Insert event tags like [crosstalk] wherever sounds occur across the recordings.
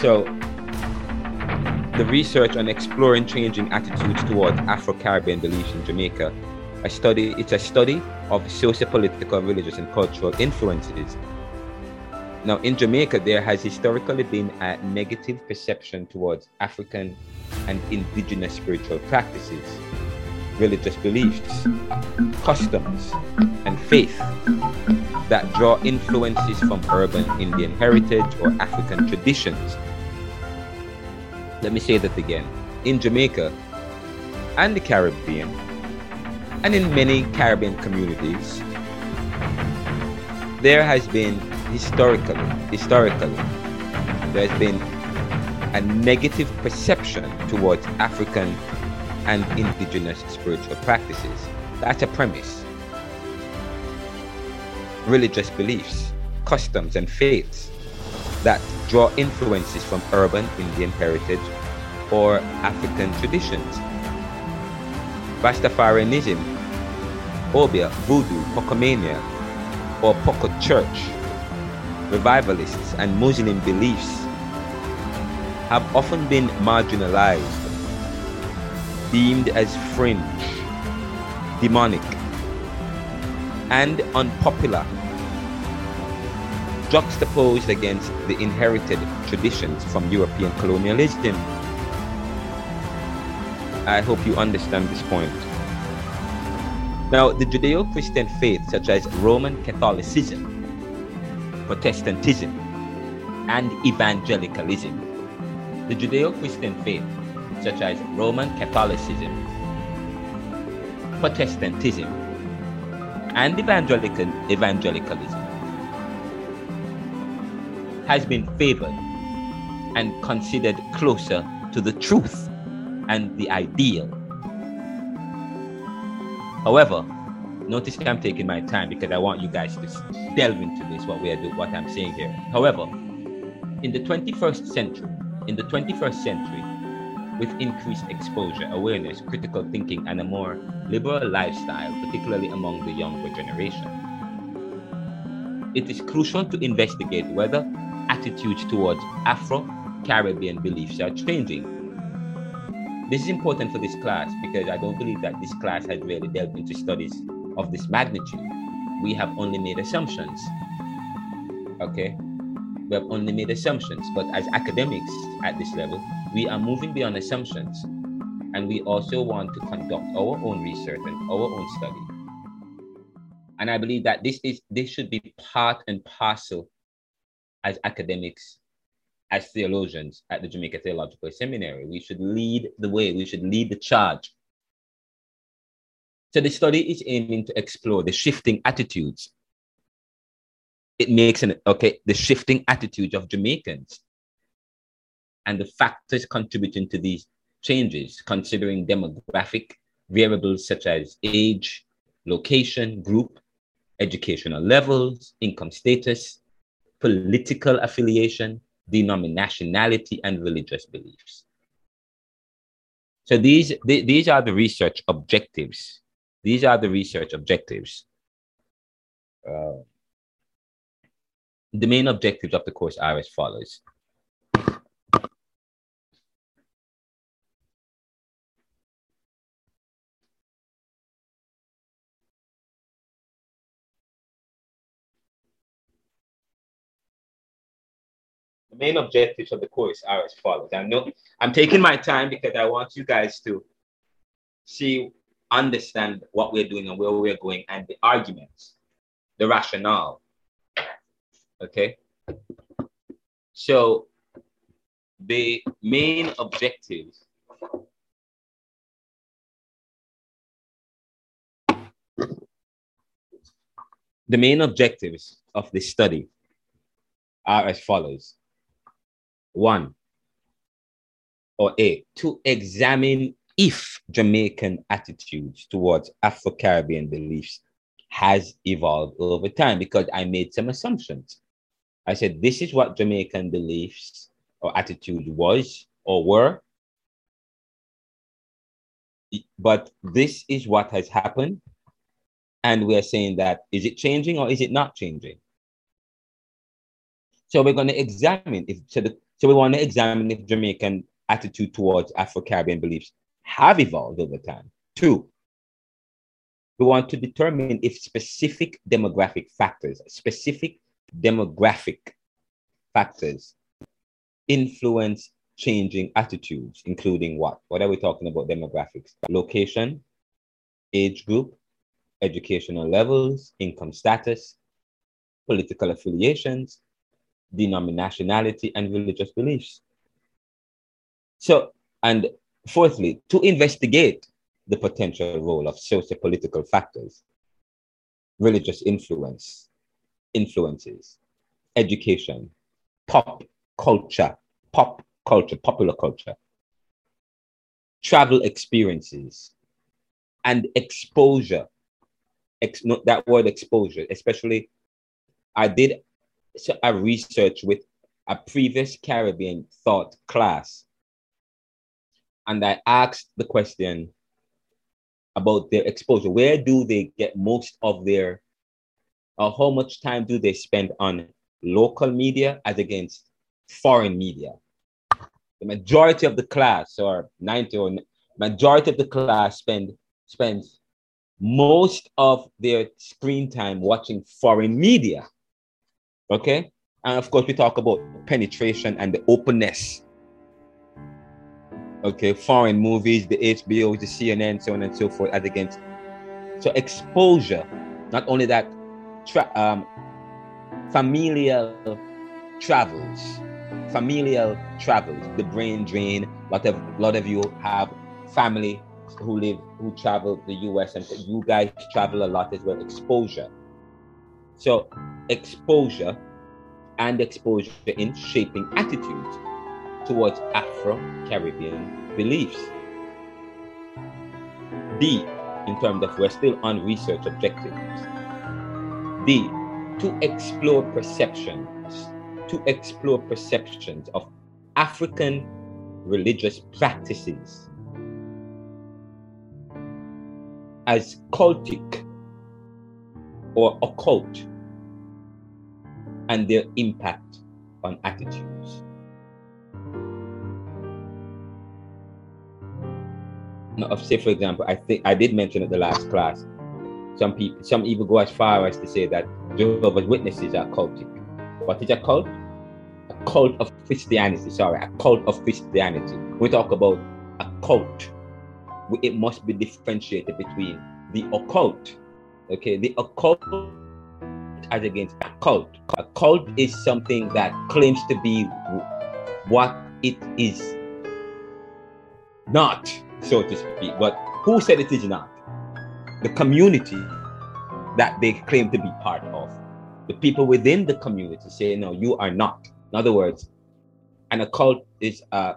So, the research on exploring changing attitudes towards Afro-Caribbean beliefs in Jamaica, a study. It's a study of socio-political, religious, and cultural influences. Now, in Jamaica, there has historically been a negative perception towards African and indigenous spiritual practices, religious beliefs, customs, and faith that draw influences from urban Indian heritage or African traditions. Let me say that again. In Jamaica and the Caribbean, and in many Caribbean communities, there has been historically, historically, there has been a negative perception towards African and indigenous spiritual practices. That's a premise. Religious beliefs, customs, and faiths that draw influences from urban Indian heritage or African traditions. Rastafarianism, Obeah, Voodoo, Pocomania, or Pocket Church, revivalists, and Muslim beliefs have often been marginalized, deemed as fringe, demonic, and unpopular, juxtaposed against the inherited traditions from European colonialism. I hope you understand this point. Now, the Judeo Christian faith, such as Roman Catholicism, Protestantism, and evangelicalism, the Judeo Christian faith, such as Roman Catholicism, Protestantism, and evangelical, evangelicalism, has been favored and considered closer to the truth and the ideal. However, notice I'm taking my time because I want you guys to delve into this, what we are doing, what I'm saying here. However, in the 21st century, in the 21st century, with increased exposure, awareness, critical thinking, and a more liberal lifestyle, particularly among the younger generation, it is crucial to investigate whether attitudes towards Afro Caribbean beliefs are changing. This is important for this class because I don't believe that this class has really delved into studies of this magnitude. We have only made assumptions. Okay? We have only made assumptions, but as academics at this level, we are moving beyond assumptions and we also want to conduct our own research and our own study. And I believe that this is this should be part and parcel as academics, as theologians at the Jamaica Theological Seminary. We should lead the way, we should lead the charge. So the study is aiming to explore the shifting attitudes. It makes an okay, the shifting attitudes of Jamaicans and the factors contributing to these changes, considering demographic variables such as age, location, group, educational levels, income status, political affiliation, denominationality, and religious beliefs. So these, th- these are the research objectives. These are the research objectives. Uh, the main objectives of the course are as follows. Main objectives of the course are as follows. I know I'm taking my time because I want you guys to see, understand what we're doing and where we're going and the arguments, the rationale. Okay. So the main objectives the main objectives of this study are as follows. One, or A, to examine if Jamaican attitudes towards Afro Caribbean beliefs has evolved over time because I made some assumptions. I said, this is what Jamaican beliefs or attitude was or were. But this is what has happened. And we're saying that is it changing or is it not changing? So we're going to examine if so the So we want to examine if Jamaican attitude towards Afro-Caribbean beliefs have evolved over time. Two, we want to determine if specific demographic factors, specific demographic factors influence changing attitudes, including what? What are we talking about demographics? Location, age group, educational levels, income status, political affiliations, denominationality, and religious beliefs. So, and fourthly, to investigate the potential role of socio-political factors, religious influence, influences, education, pop culture, pop culture, popular culture, travel experiences, and exposure. Ex- that word exposure, especially, I did a research with a previous Caribbean thought class, and I asked the question about their exposure. Where do they get most of their, or how much time do they spend on local media as against foreign media? The majority of the class, or 90 or majority of the class, spend spends most of their screen time watching foreign media. Okay? And of course, we talk about penetration and the openness. Okay, foreign movies, the HBO, the CNN, so on and so forth, as against. So exposure, not only that, tra- um, familial travels, familial travels, the brain drain. A lot of, a lot of you have family who live, who travel the US, and you guys travel a lot as well. Exposure. So exposure and exposure in shaping attitudes towards Afro Caribbean beliefs. D, in terms of we're still on research objectives. D, to explore perceptions, to explore perceptions of African religious practices as cultic or occult and their impact on attitudes. Now, say, for example, I think I did mention at the last class, some people, some even go as far as to say that Jehovah's Witnesses are cultic. What is a cult? A cult of Christianity. Sorry, a cult of Christianity. We talk about a cult. It must be differentiated between the occult. Okay, the occult as against a cult. A cult is something that claims to be what it is not, so to speak. But who said it is not? The community that they claim to be part of. The people within the community say, no, you are not. In other words, an occult is, uh,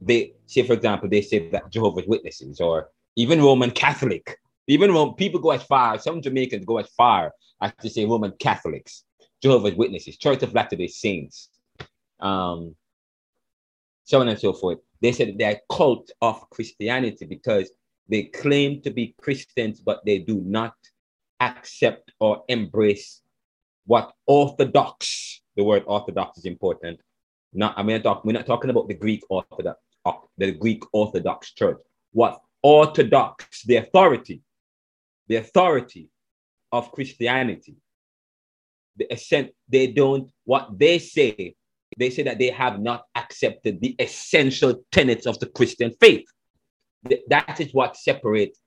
they say, for example, they say that Jehovah's Witnesses or even Roman Catholic, even when people go as far, some Jamaicans go as far as to say Roman Catholics, Jehovah's Witnesses, Church of Latter day Saints, um, so on and so forth. They said they're a cult of Christianity because they claim to be Christians, but they do not accept or embrace what Orthodox, the word Orthodox is important. Not, I mean, talk, we're not talking about the Greek Orthodox, the Greek Orthodox Church. What Orthodox, the authority, the authority of Christianity. The ascent, they don't, what they say, they say that they have not accepted the essential tenets of the Christian faith. That is what separates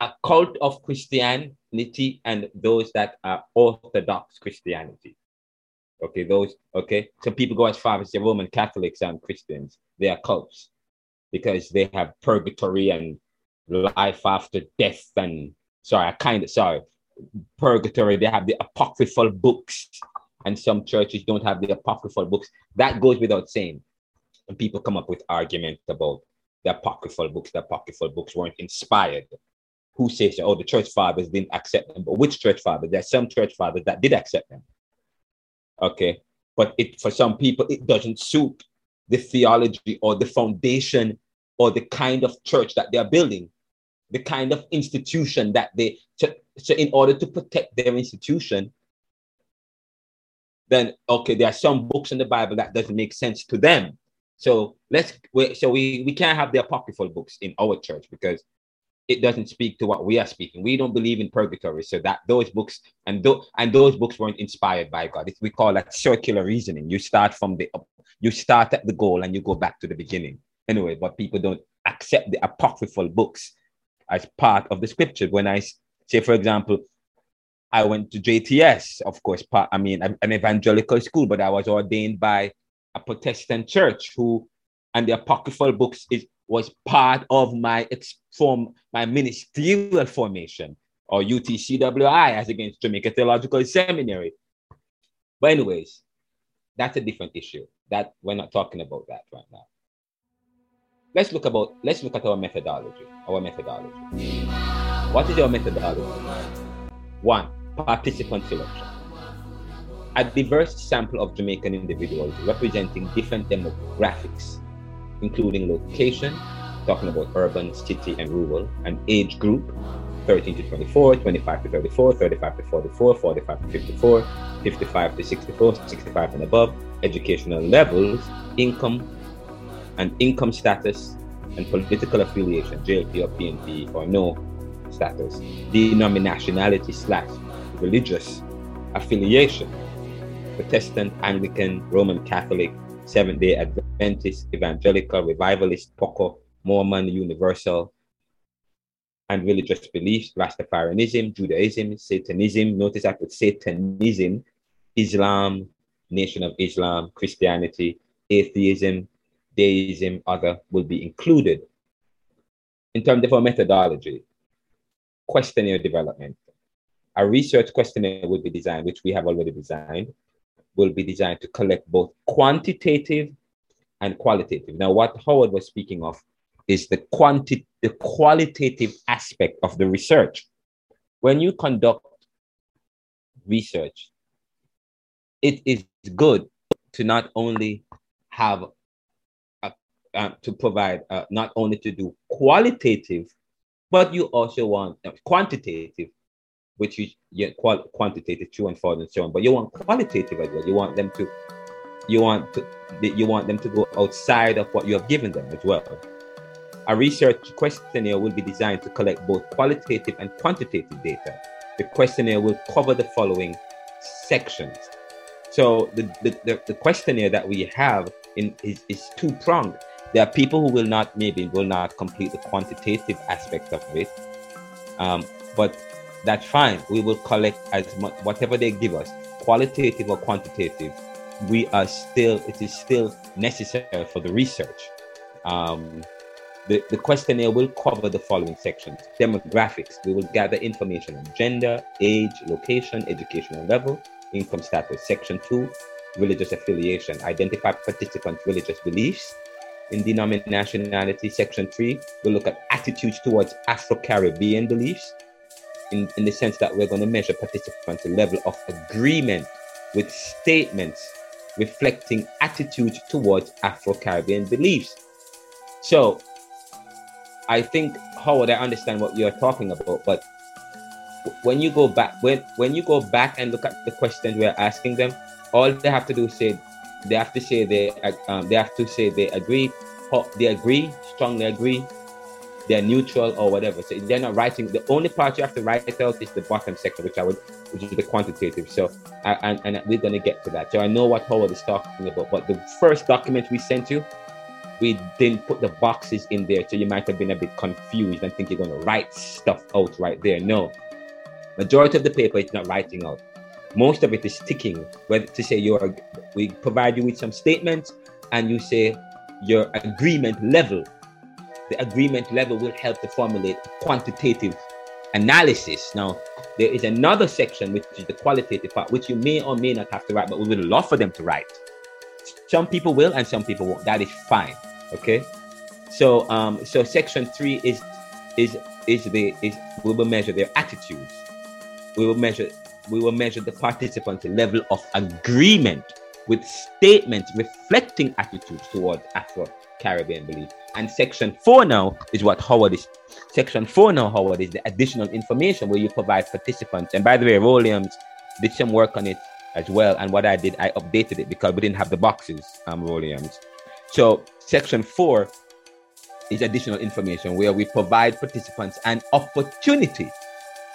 a cult of Christianity and those that are Orthodox Christianity. Okay, those, okay. So people go as far as the Roman Catholics and Christians, they are cults because they have purgatory and life after death and sorry, I kind of sorry, purgatory. They have the apocryphal books, and some churches don't have the apocryphal books. That goes without saying. And people come up with arguments about the apocryphal books. The apocryphal books weren't inspired. Who says? Oh, the church fathers didn't accept them. But which church fathers? There's some church fathers that did accept them. Okay, but it for some people it doesn't suit the theology or the foundation or the kind of church that they're building the kind of institution that they so, in order to protect their institution then okay, there are some books in the Bible that doesn't make sense to them. So let's so we we can't have the apocryphal books in our church because it doesn't speak to what we are speaking. We don't believe in purgatory, so that those books and those and those books weren't inspired by God. We call that circular reasoning. You start from the you start at the goal and you go back to the beginning. Anyway, but people don't accept the apocryphal books as part of the scripture. When I say, for example, I went to JTS, of course, part, I mean, an evangelical school, but I was ordained by a Protestant church who, and the apocryphal books is was part of my ex, form, my ministerial formation, or UTCWI, as against Jamaica Theological Seminary. But anyways, that's a different issue. That we're not talking about that right now. Let's look about let's look at our methodology. Our methodology. What is our methodology? One, participant selection. A diverse sample of Jamaican individuals representing different demographics, including location, talking about urban, city, and rural, and age group 13 to 24, 25 to 34, 35 to 44, 45 to 54, 55 to 64, 65 and above, educational levels, income, and income status, and political affiliation, JLP or PNP or no status, denominationality slash religious affiliation, Protestant, Anglican, Roman Catholic, Seventh day Adventist, Evangelical, Revivalist, POCO, Mormon, Universal, and religious beliefs, Rastafarianism, Judaism, Satanism. Notice I put Satanism, Islam, Nation of Islam, Christianity, atheism, deism, other will be included. In terms of our methodology, questionnaire development. A research questionnaire will be designed, which we have already designed, will be designed to collect both quantitative and qualitative. Now, what Howard was speaking of is the quanti- the qualitative aspect of the research. When you conduct research, it is good to not only have a, uh, to provide uh, not only to do qualitative, but you also want uh, quantitative which get qual- quantitative true and false and so on. But you want qualitative as well. You want them to, you want to, you want them to go outside of what you have given them as well. A research questionnaire will be designed to collect both qualitative and quantitative data. The questionnaire will cover the following sections. So the, the, the, the questionnaire that we have in is, is two pronged. There are people who will not maybe will not complete the quantitative aspect of it. Um, but that's fine. We will collect as much whatever they give us, qualitative or quantitative. We are still it is still necessary for the research. Um, the, the questionnaire will cover the following sections demographics. We will gather information on gender, age, location, educational level, income status. Section two, religious affiliation. Identify participants' religious beliefs. In denominationality, section three, we'll look at attitudes towards Afro Caribbean beliefs in, in the sense that we're going to measure participants' level of agreement with statements reflecting attitudes towards Afro Caribbean beliefs. So, I think Howard, I understand what you're talking about, but when you go back, when when you go back and look at the questions we're asking them, all they have to do is say they have to say they um, they have to say they agree, they agree, strongly agree, they're neutral or whatever. So they're not writing. The only part you have to write out is the bottom section, which I would, which is the quantitative. So, and, and we're going to get to that. So I know what Howard is talking about, but the first document we sent you, we didn't put the boxes in there. So you might have been a bit confused and think you're going to write stuff out right there. No, majority of the paper is not writing out. Most of it is sticking. Whether to say you're, we provide you with some statements, and you say your agreement level the agreement level will help to formulate quantitative analysis. Now, there is another section which is the qualitative part, which you may or may not have to write, but we would love for them to write. Some people will and some people won't. That is fine. Okay. So um so section three is is is the is we will measure their attitudes. We will measure we will measure the participants' level of agreement with statements reflecting attitudes towards Afro Caribbean belief. And section four now is what Howard is. Section four now, Howard, is the additional information where you provide participants. And by the way, Williams did some work on it as well. And what I did, I updated it because we didn't have the boxes, um, Williams. So section four is additional information where we provide participants an opportunity.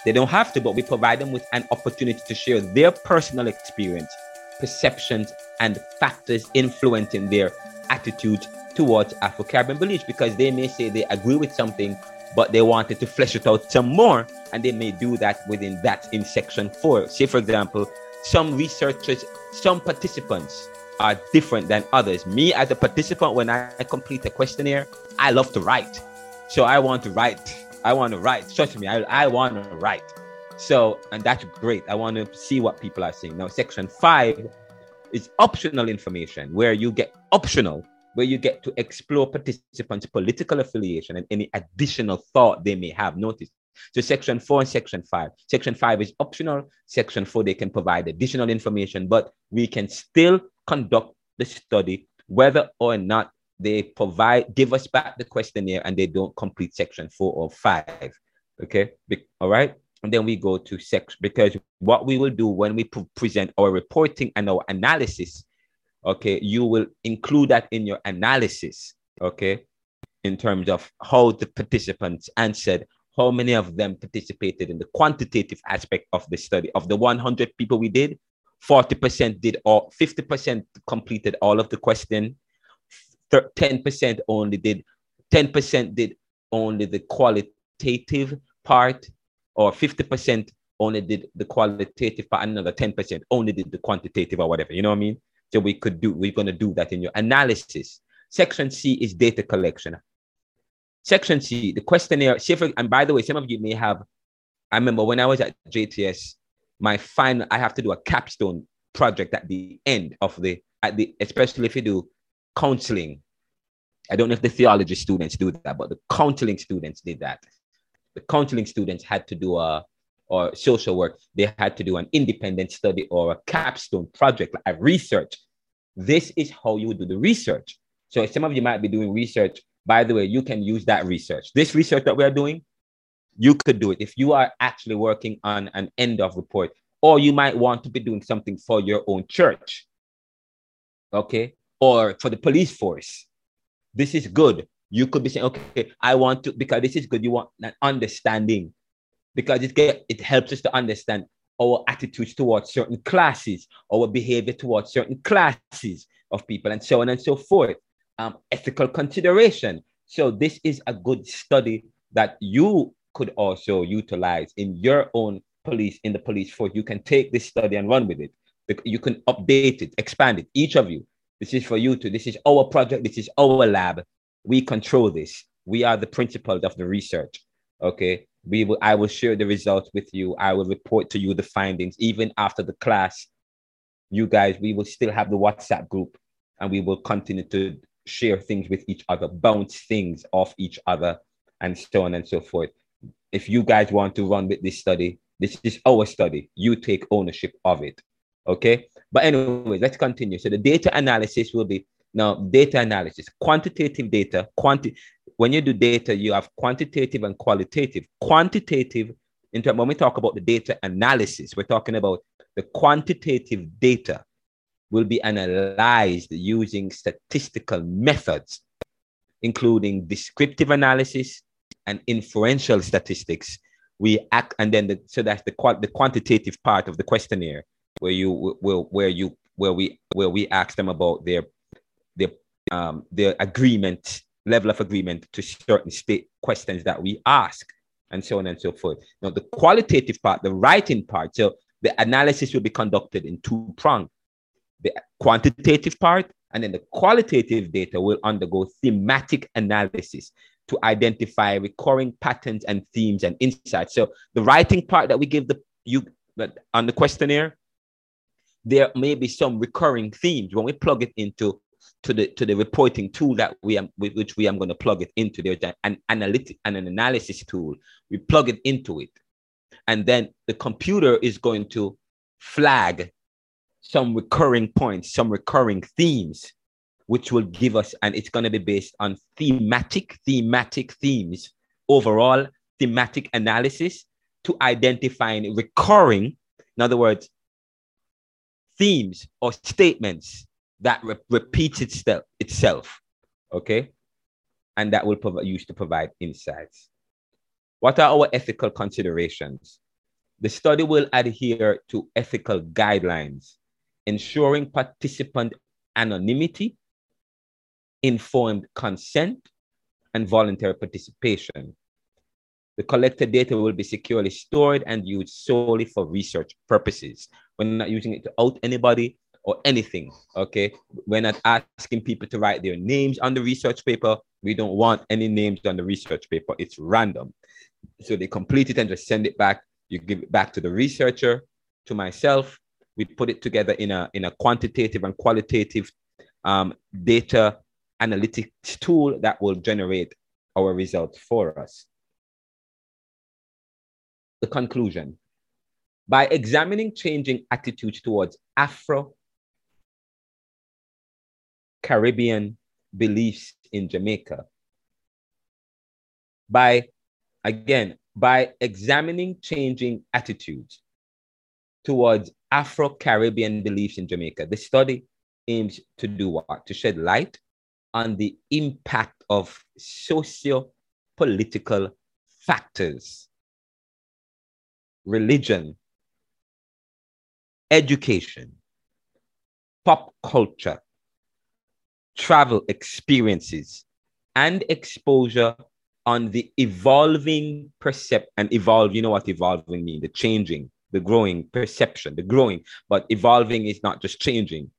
They don't have to, but we provide them with an opportunity to share their personal experience, perceptions, and factors influencing their attitudes towards Afro Caribbean beliefs because they may say they agree with something, but they wanted to flesh it out some more, and they may do that within that in section four. Say, for example, some researchers, some participants are different than others. Me, as a participant, when I complete a questionnaire, I love to write. So I want to write. I want to write. Trust me, I, I want to write. So, and that's great. I want to see what people are saying. Now, section five is optional information where you get optional, where you get to explore participants' political affiliation and any additional thought they may have. Notice so section four and section five. Section five is optional. Section four, they can provide additional information, but we can still conduct the study whether or not they provide, give us back the questionnaire and they don't complete section four or five. Okay. All right. And then we go to section because what we will do when we pre- present our reporting and our analysis, okay, you will include that in your analysis. Okay. In terms of how the participants answered how many of them participated in the quantitative aspect of the study. Of the 100 people we did, 40% did all, 50% completed all of the question, 10% only did, 10% did only the qualitative part, or 50% only did the qualitative part, another 10% only did the quantitative or whatever. You know what I mean? So we could do, we're going to do that in your analysis. Section C is data collection. Section C, the questionnaire. And by the way, some of you may have. I remember when I was at JTS, my final. I have to do a capstone project at the end of the at the especially if you do counseling. I don't know if the theology students do that, but the counseling students did that. The counseling students had to do a or social work. They had to do an independent study or a capstone project, like a research. This is how you do the research. So some of you might be doing research by the way, you can use that research. This research that we are doing, you could do it if you are actually working on an end of report, or you might want to be doing something for your own church, okay, or for the police force. This is good. You could be saying, okay, I want to because this is good. You want an understanding because it get it helps us to understand our attitudes towards certain classes, our behavior towards certain classes of people, and so on and so forth um, ethical consideration. So this is a good study that you could also utilize in your own police, in the police force. You can take this study and run with it. You can update it, expand it. Each of you, this is for you to, this is our project, this is our lab. We control this. We are the principals of the research. Okay. We will, I will share the results with you. I will report to you the findings. Even after the class, you guys, we will still have the WhatsApp group and we will continue to share things with each other, bounce things off each other, and so on and so forth. If you guys want to run with this study, this is our study. You take ownership of it. Okay. But anyway, let's continue. So the data analysis will be now data analysis, quantitative data. Quanti- when you do data, you have quantitative and qualitative. Quantitative, in terms when we talk about the data analysis, we're talking about the quantitative data will be analyzed using statistical methods, including descriptive analysis and inferential statistics. We act, and then the, so that's the the quantitative part of the questionnaire, where you will where you where we where we ask them about their their um their agreement level of agreement to certain state questions that we ask, and so on and so forth. Now the qualitative part, the writing part, so the analysis will be conducted in two prong the quantitative part, and then the qualitative data will undergo thematic analysis to identify recurring patterns and themes and insights. So the writing part that we give the you on the questionnaire, there may be some recurring themes when we plug it into to the to the reporting tool that we am which we am going to plug it into. There's an analytic and an analysis tool. We plug it into it, and then the computer is going to flag some recurring points, some recurring themes, which will give us, and it's going to be based on thematic, thematic themes, overall thematic analysis to identifying recurring, in other words, themes or statements that re- repeats itself, itself. Okay. And that will prov- use to provide insights. What are our ethical considerations? The study will adhere to ethical guidelines, ensuring participant anonymity, informed consent, and voluntary participation. The collected data will be securely stored and used solely for research purposes. We're not using it to out anybody or anything. Okay. We're not asking people to write their names on the research paper. We don't want any names on the research paper. It's random. So they complete it and just send it back. You give it back to the researcher, to myself. We put it together in a, in a quantitative and qualitative um, data analytics tool that will generate our results for us. The conclusion. By examining changing attitudes towards Afro Caribbean beliefs in Jamaica, by again, by examining changing attitudes towards Afro Caribbean beliefs in Jamaica, the study aims to do what? To shed light on the impact of socio political factors, religion, education, pop culture, travel experiences, and exposure on the evolving percept and evolve. You know what evolving mean? The changing, the growing perception, the growing. But evolving is not just changing,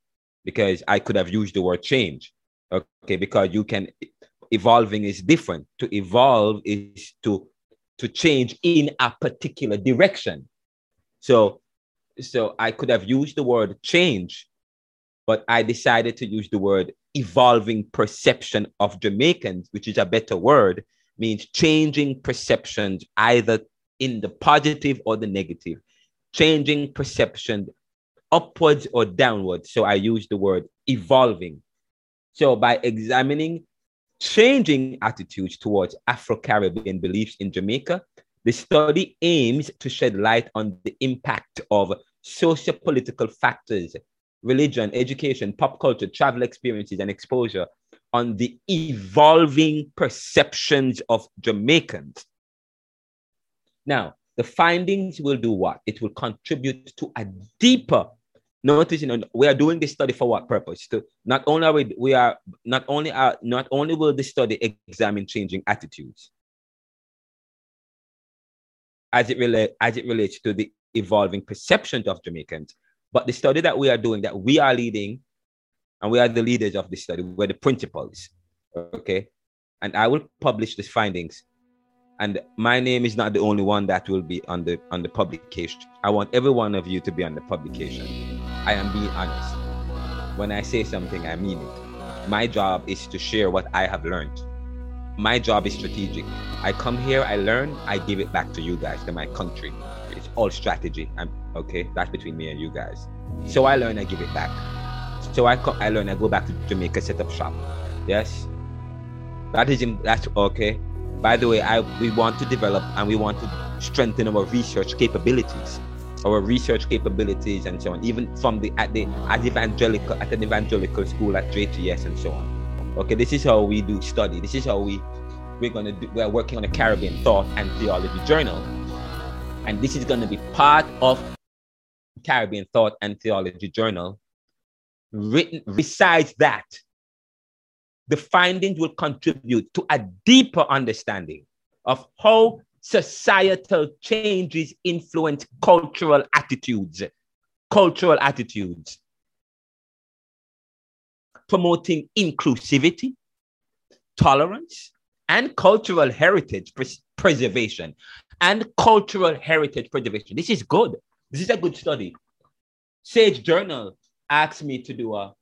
because I could have used the word change. Okay, because you can evolving is different. To evolve is to to change in a particular direction. So so I could have used the word change, but I decided to use the word evolving perception of Jamaicans, which is a better word, means changing perceptions either in the positive or the negative, changing perception upwards or downwards. So I use the word evolving. So by examining changing attitudes towards Afro Caribbean beliefs in Jamaica, the study aims to shed light on the impact of socio-political factors, religion, education, pop culture, travel experiences, and exposure on the evolving perceptions of Jamaicans. Now, the findings will do what? It will contribute to a deeper. Notice, you know, we are doing this study for what purpose? To not only are we, we are not only are not only will this study examine changing attitudes as it relate as it relates to the evolving perceptions of Jamaicans. But the study that we are doing, that we are leading, and we are the leaders of this study, we're the principals. Okay. And I will publish these findings. And my name is not the only one that will be on the on the publication. I want every one of you to be on the publication. I am being honest. When I say something, I mean it. My job is to share what I have learned. My job is strategic. I come here, I learn, I give it back to you guys, to my country It's all strategy. I'm okay. That's between me and you guys. So I learn, I give it back. So I come, I learn, I go back to Jamaica, set up shop. Yes, that is that's okay. By the way, I we want to develop and we want to strengthen our research capabilities, our research capabilities and so on. Even from the at the at evangelical at an evangelical school at JTS and so on. Okay, this is how we do study. This is how we we're gonna do. We're working on a Caribbean thought and theology journal and this is to be part of Caribbean Thought and Theology Journal. Written besides that, the findings will contribute to a deeper understanding of how societal changes influence cultural attitudes, cultural attitudes, promoting inclusivity, tolerance, and cultural heritage pres- preservation and cultural heritage preservation. This is good. This is a good study. Sage Journal asked me to do a,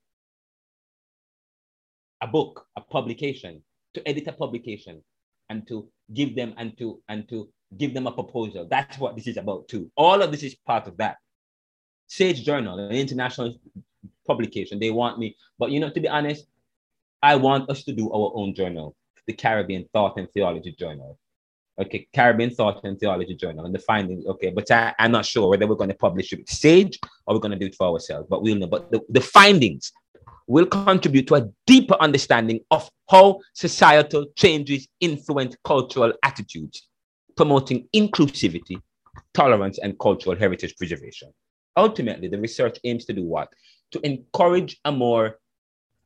a book, a publication, to edit a publication and to give them and to and to give them a proposal. That's what this is about too. All of this is part of that. Sage Journal, an international publication, they want me, but you know, to be honest, I want us to do our own journal, the Caribbean Thought and Theology Journal okay, Caribbean Thought and Theology Journal, and the findings, okay, but I, am not sure whether we're going to publish it Sage or we're going to do it for ourselves, but we'll know. But the, the findings will contribute to a deeper understanding of how societal changes influence cultural attitudes, promoting inclusivity, tolerance, and cultural heritage preservation. Ultimately, the research aims to do what? To encourage a more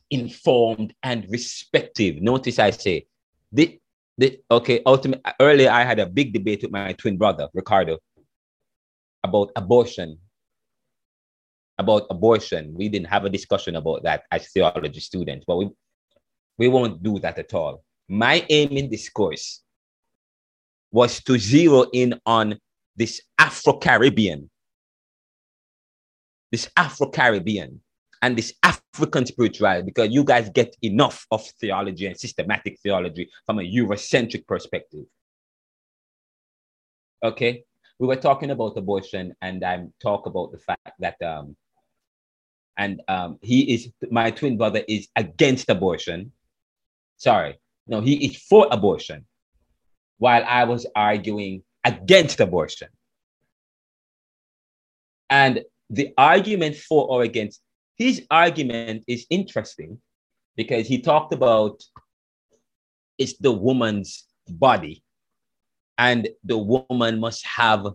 informed and respective. Notice I say, the, the, okay, ultimately, earlier I had a big debate with my twin brother, Ricardo, about abortion about abortion. We didn't have a discussion about that as theology students, but we, we won't do that at all. My aim in this course was to zero in on this Afro Caribbean, this Afro Caribbean, and this African spirituality, because you guys get enough of theology and systematic theology from a Eurocentric perspective. Okay, we were talking about abortion, and I'm talk about the fact that um, and um, he is my twin brother is against abortion. Sorry, no, he is for abortion, while I was arguing against abortion. And the argument for or against his argument is interesting because he talked about it's the woman's body and the woman must have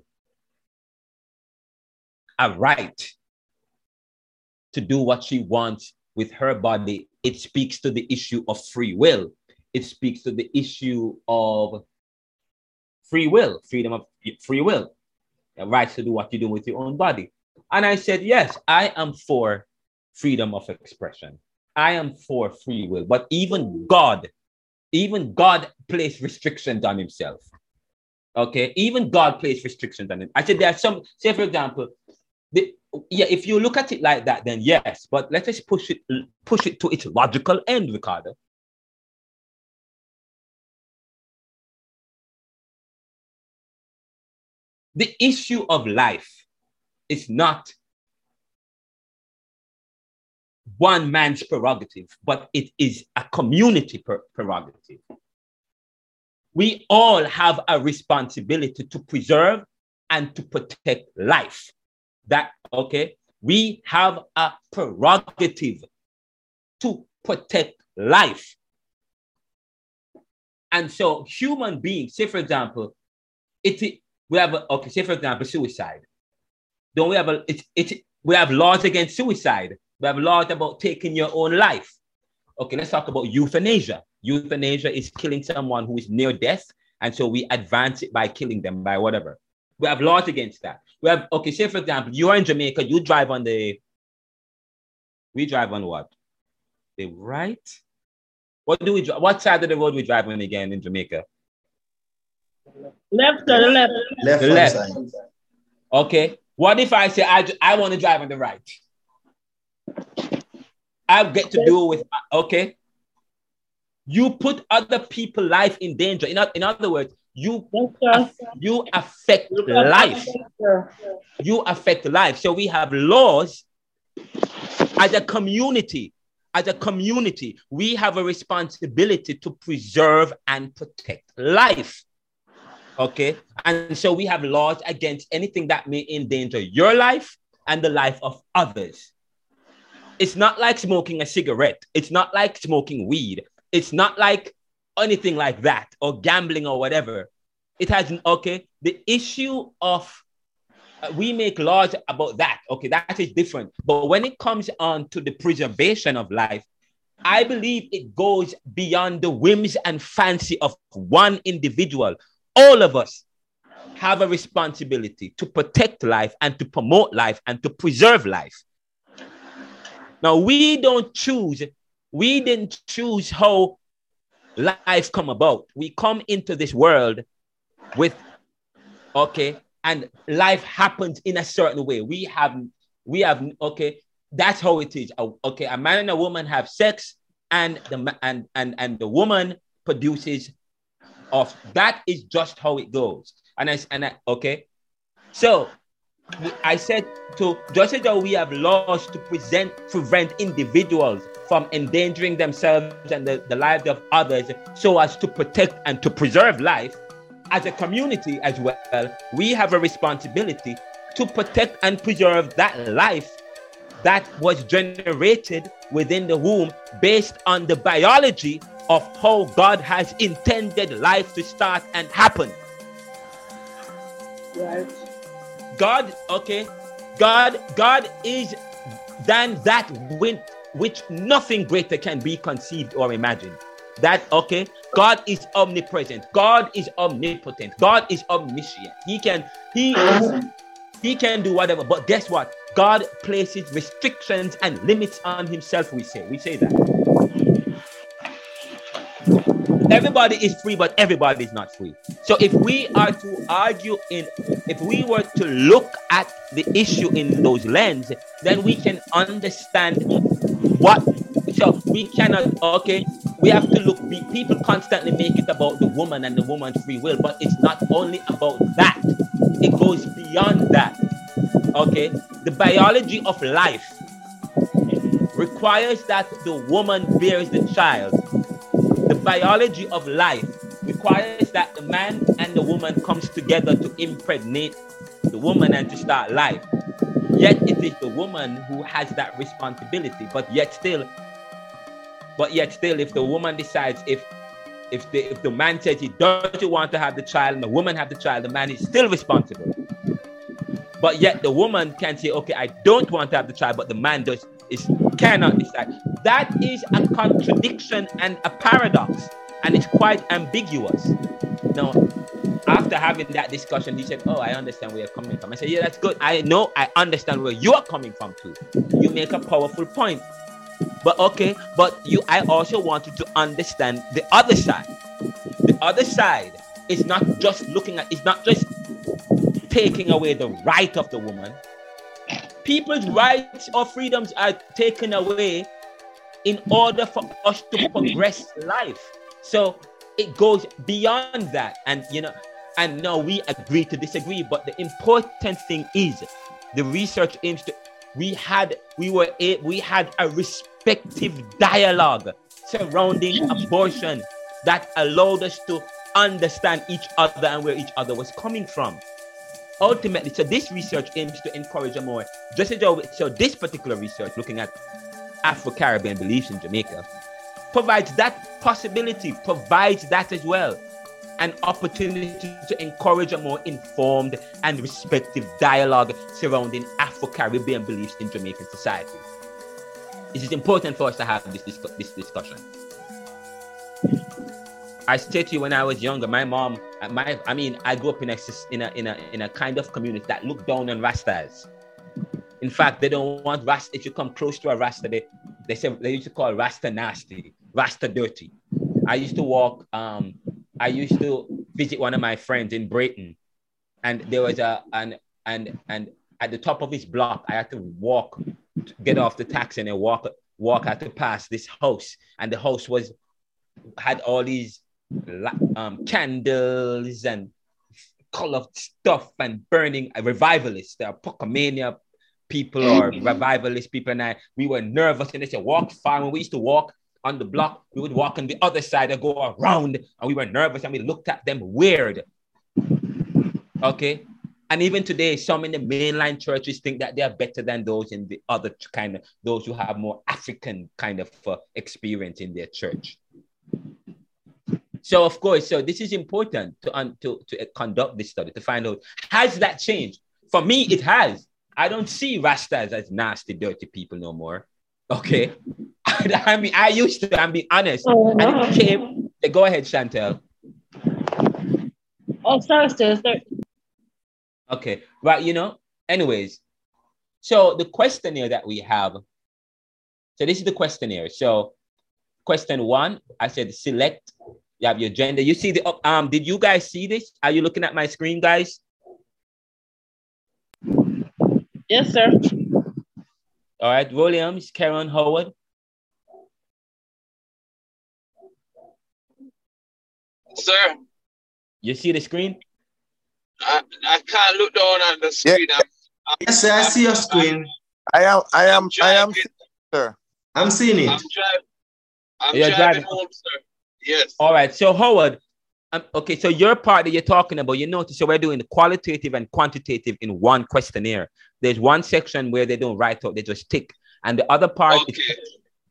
a right to do what she wants with her body, it speaks to the issue of free will. It speaks to the issue of free will, freedom of free will, the right to do what you do with your own body. And I said, yes, I am for freedom of expression. I am for free will. But even God, even God placed restrictions on himself. Okay, even God placed restrictions on it. I said there are some, say for example, the, yeah, if you look at it like that, then yes. But let us push it push it to its logical end, Ricardo. The issue of life is not one man's prerogative, but it is a community prerogative. We all have a responsibility to preserve and to protect life that, okay, we have a prerogative to protect life. And so human beings, say for example, it we have a, okay, say for example, suicide. Don't we have a it's it we have laws against suicide. We have laws about taking your own life. Okay, let's talk about euthanasia. Euthanasia is killing someone who is near death, and so we advance it by killing them by whatever. We have laws against that. We have okay. Say for example, you are in Jamaica. You drive on the. We drive on what? The right. What do we? drive? What side of the road we drive on again in Jamaica? Left or the left? Left. The left. Side. Okay. What if I say I, I want to drive on the right? I get to do with okay. You put other people' life in danger. In, in other words, you you affect life. You affect life. So we have laws as a community as a community we have a responsibility to preserve and protect life. Okay? And so we have laws against anything that may endanger your life and the life of others. It's not like smoking a cigarette. It's not like smoking weed. It's not like anything like that or gambling or whatever. It has okay. The issue of uh, we make laws about that. Okay, that is different. But when it comes on to the preservation of life, I believe it goes beyond the whims and fancy of one individual. All of us have a responsibility to protect life and to promote life and to preserve life. Now, we don't choose, we didn't choose how life come about. We come into this world with okay, and life happens in a certain way. We have we have okay, that's how it is. Uh, okay, a man and a woman have sex, and the and and and the woman produces of that is just how it goes. And I and I okay, so I said to just as though we have laws to present prevent individuals from endangering themselves and the, the lives of others so as to protect and to preserve life, as a community as well, we have a responsibility to protect and preserve that life that was generated within the womb based on the biology of how God has intended life to start and happen. Right. God, okay, God, God is than that with which nothing greater can be conceived or imagined. That okay, God is omnipresent, God is omnipotent, God is omniscient. He can, he is, he can do whatever. But guess what? God places restrictions and limits on himself. We say, we say that. Everybody is free, but everybody is not free. So if we are to argue in, if we were to look at the issue in those lens, then we can understand what. So we cannot. Okay, we have to look. People constantly make it about the woman and the woman's free will, but it's not only about that. It goes beyond that. Okay, the biology of life requires that the woman bears the child the biology of life requires that the man and the woman comes together to impregnate the woman and to start life. Yet it is the woman who has that responsibility. But yet still, but yet still, if the woman decides if if the if the man says he doesn't want to have the child and the woman have the child, the man is still responsible. But yet the woman can say, okay, I don't want to have the child, but the man does is cannot decide. That is a contradiction and a paradox, and it's quite ambiguous. Now, after having that discussion, he said, Oh, I understand where you're coming from. I said, Yeah, that's good. I know I understand where you're coming from too. You make a powerful point. But okay, but you I also wanted to understand the other side. The other side is not just looking at it's not just taking away the right of the woman, people's rights or freedoms are taken away in order for us to progress life. So it goes beyond that. And you know, and now we agree to disagree. But the important thing is the research aims to we had we were a, we had a respective dialogue surrounding abortion that allowed us to understand each other and where each other was coming from ultimately, so this research aims to encourage a more, just though, so this particular research looking at Afro-Caribbean beliefs in Jamaica provides that possibility, provides that as well, an opportunity to encourage a more informed and respective dialogue surrounding Afro-Caribbean beliefs in Jamaican society. It is important for us to have this, this discussion. I said to you when I was younger, my mom, my I mean, I grew up in a in a in a in a kind of community that looked down on Rastas. In fact, they don't want Rasta. If you come close to a Rasta, they they say they used to call Rasta nasty, Rasta dirty. I used to walk. Um, I used to visit one of my friends in Brighton, and there was a and and and at the top of his block, I had to walk, get off the taxi, and walk walk. I had to pass this house, and the house was had all these um, candles and colored stuff and burning uh, revivalists. There are Pocomania people or [laughs] revivalist people, and I we were nervous and they said walk far. When we used to walk on the block, we would walk on the other side and go around, and we were nervous and we looked at them weird. Okay. And even today, some in the mainline churches think that they are better than those in the other kind of those who have more African kind of uh, experience in their church. So of course, so this is important to, um, to, to conduct this study to find out has that changed? For me, it has. I don't see Rastas as nasty, dirty people no more. Okay. [laughs] I mean, I used to, I'm being honest. Oh. And it came, go ahead, Chantel. Oh, sorry, sir. sorry. Okay. Well, you know, anyways, so the questionnaire that we have, so this is the questionnaire. So question one, I said select you have your gender. You see the um. Did you guys see this? Are you looking at my screen, guys? Yes, sir. All right, Williams, Karen Howard. Sir. You see the screen? I, I can't look down on the screen. Yeah. I'm, I'm, yes, sir, I see your screen. I am, I am, I am, sir. I'm seeing it. I'm, I'm driving, driving home, sir. Yes. All right. So Howard, Um, okay, so your part that you're talking about, you notice so we're doing qualitative and quantitative in one questionnaire. There's one section where they don't write out, they just tick, and the other part Okay. is,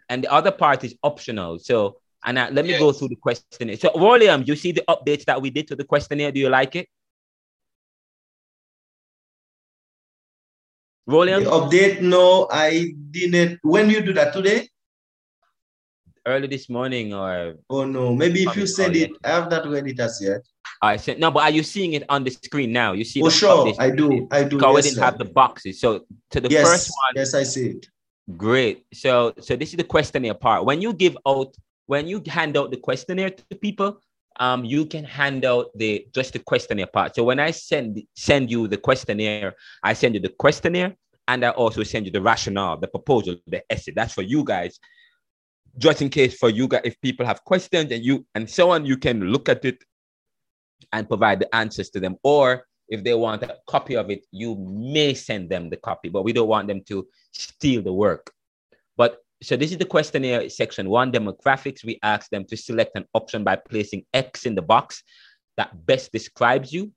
and the other part is optional. So, and uh, let me go through the questionnaire. So, William, you see the updates that we did to the questionnaire? Do you like it, William? The update, no, I didn't. When you do that today? Early this morning, or Oh no, maybe if you send it, I have not read it as yet. I said no, but are you seeing it on the screen now? You see? Oh sure, I do. I do. Because we yes, didn't sir. have the boxes. So to the yes, first one, yes, I see it. Great. So so this is the questionnaire part. When you give out, when you hand out the questionnaire to people, um, you can hand out the just the questionnaire part. So when I send send you the questionnaire, I send you the questionnaire and I also send you the rationale, the proposal, the essay. That's for you guys. Just in case for you guys, if people have questions and you and so on, you can look at it and provide the answers to them. Or if they want a copy of it, you may send them the copy, but we don't want them to steal the work. But so this is the questionnaire section one demographics. We ask them to select an option by placing X in the box that best describes you.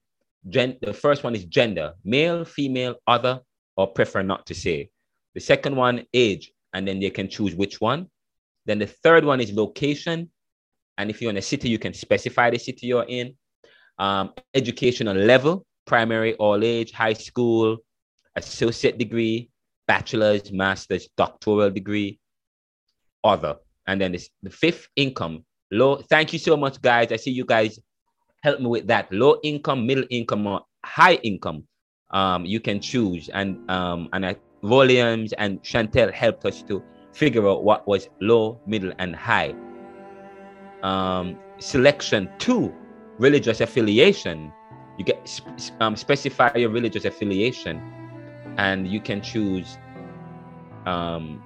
Gen- the first one is gender, male, female, other, or prefer not to say. The second one, age, and then they can choose which one. Then the third one is location. And if you're in a city, you can specify the city you're in. Um, educational level, primary, all age, high school, associate degree, bachelor's, master's, doctoral degree, other. And then this, the fifth income, low. Thank you so much, guys. I see you guys help me with that. Low income, middle income, or high income. Um, you can choose. And um, and I, Williams and Chantel helped us to figure out what was low, middle, and high. Um, selection two, religious affiliation. You get um, specify your religious affiliation, and you can choose um,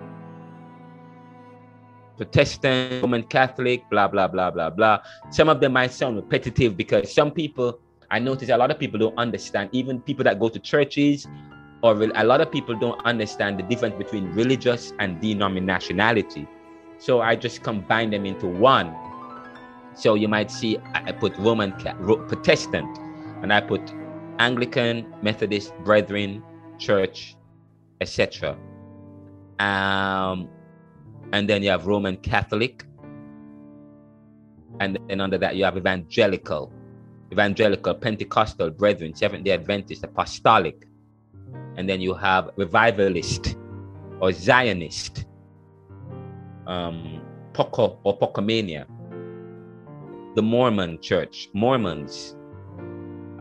Protestant, Roman Catholic, blah blah blah blah blah. Some of them might sound repetitive because some people, I notice a lot of people don't understand. Even people that go to churches, or re- a lot of people don't understand the difference between religious and denominationality. So I just combine them into one. So you might see I put Roman Protestant, and I put Anglican, Methodist, Brethren, Church, etc. Um, and then you have Roman Catholic, and then under that you have Evangelical, Evangelical, Pentecostal, Brethren, Seventh Day Adventist, Apostolic, and then you have Revivalist or Zionist, um, Poco or Pocomania, the Mormon Church, Mormons.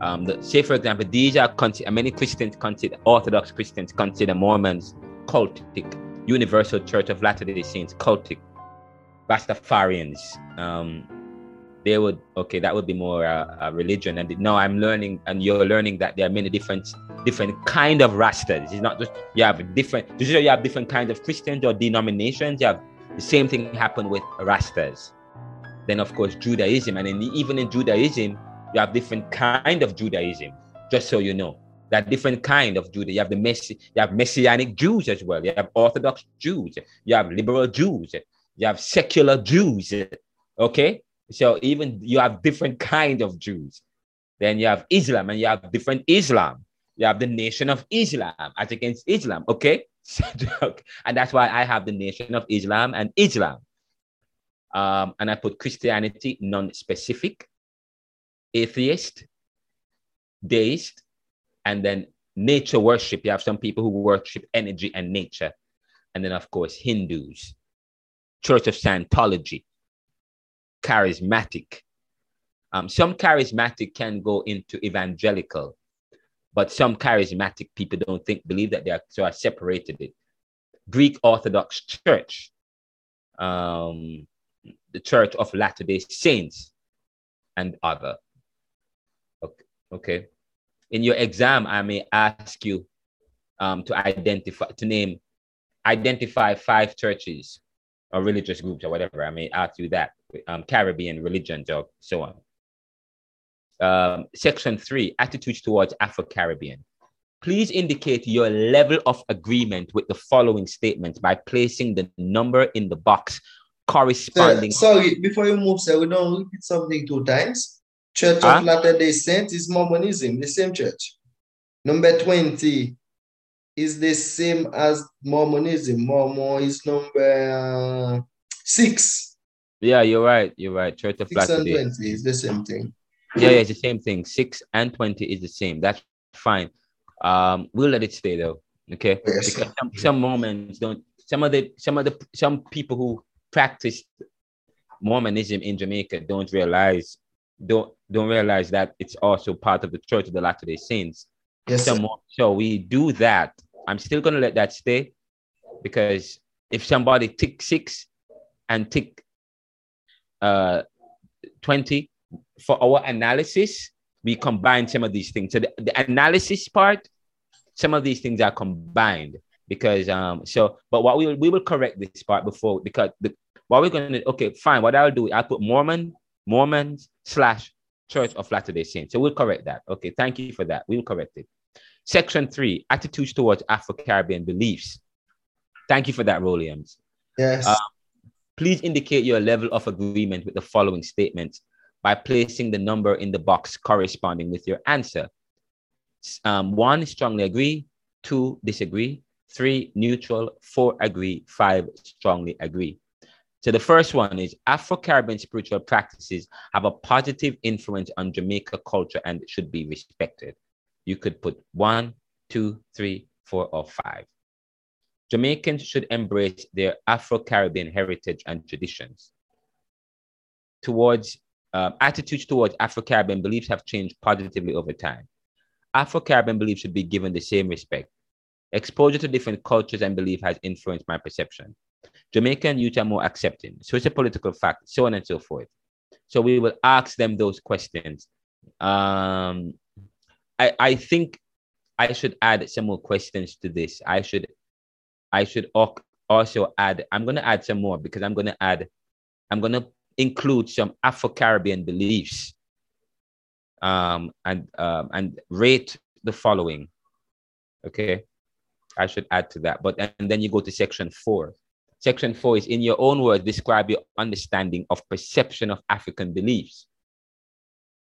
Um, the, say, for example, these are consider, many Christians consider Orthodox Christians consider Mormons cultic, Universal Church of Latter Day Saints cultic, Rastafarians. Um, they would okay, that would be more uh, a religion. And now I'm learning, and you're learning that there are many different different kind of Rastas. It's not just you have different. So you have different kinds of Christians or denominations. You have the same thing happen with Rastas. Then of course Judaism, and then even in Judaism, you have different kind of Judaism. Just so you know, that different kind of Judah. You have the Messi, you have Messianic Jews as well. You have Orthodox Jews. You have liberal Jews. You have secular Jews. Okay, so even you have different kind of Jews. Then you have Islam, and you have different Islam. You have the Nation of Islam as against Islam. Okay, [laughs] and that's why I have the Nation of Islam and Islam. Um, and I put Christianity non-specific, atheist, deist, and then nature worship. You have some people who worship energy and nature. And then, of course, Hindus, Church of Scientology, charismatic. Um, some charismatic can go into evangelical, but some charismatic people don't think, believe that they are, so I separated it. Greek Orthodox Church, um, the Church of Latter day Saints, and other. Okay. okay in your exam, I may ask you um, to identify, to name, identify five churches or religious groups or whatever. I may ask you that, um, Caribbean religions or so on. Um, section three, attitudes towards Afro-Caribbean. Please indicate your level of agreement with the following statements by placing the number in the box corresponding. Sir, sorry, before you move, sir, we don't repeat something two times. Church Huh? of Latter Day Saints is Mormonism, the same church. Number 20 is the same as Mormonism. Mormon is number uh, six. Yeah, you're right. You're right. Church of Six and 20 is the same thing. Yeah, yeah, it's the same thing. Six and twenty is the same. That's fine. Um, we'll let it stay though. Okay. Yes. Because some, some Mormons don't. Some of the some of the some people who practice Mormonism in Jamaica don't realize don't don't realize that it's also part of the Church of the Latter Day Saints. Yes. Some so we do that. I'm still gonna let that stay because if somebody tick six and tick uh 20 for our analysis, we combine some of these things. So the, the analysis part, some of these things are combined because um so but what we will we will correct this part before because the what we're gonna okay fine what I'll do I'll put Mormon Mormons slash Church of Latter Day Saints. So we'll correct that. Okay thank you for that. We'll correct it. Section three attitudes towards Afro Caribbean beliefs. Thank you for that Williams Yes. Uh, Please indicate your level of agreement with the following statements by placing the number in the box corresponding with your answer. Um, one, strongly agree. Two, disagree. Three, neutral. Four, agree. Five, strongly agree. So the first one is Afro Caribbean spiritual practices have a positive influence on Jamaica culture and should be respected. You could put one, two, three, four, or five. Jamaicans should embrace their Afro Caribbean heritage and traditions. Towards um, attitudes towards Afro Caribbean beliefs have changed positively over time. Afro Caribbean beliefs should be given the same respect. Exposure to different cultures and belief has influenced my perception. Jamaican youth are more accepting, socio-political fact, so on and so forth. So we will ask them those questions. Um, I, I think I should add some more questions to this. I should I should also add, I'm going to add some more because I'm going to add, I'm going to include some Afro Caribbean beliefs um, and, um, and rate the following. Okay. I should add to that. But and then you go to section four. Section four is in your own words, describe your understanding of perception of African beliefs.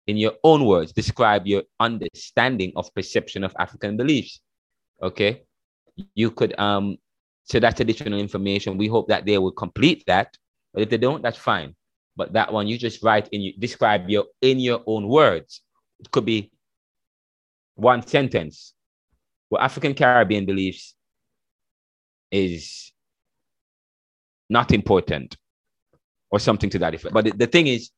In your own words, describe your understanding of perception of African beliefs. Okay. You could um so that's additional information. We hope that they will complete that. But if they don't, that's fine. But that one you just write in you describe your in your own words. It could be one sentence. What African Caribbean beliefs is not important or something to that effect. But the, the thing is,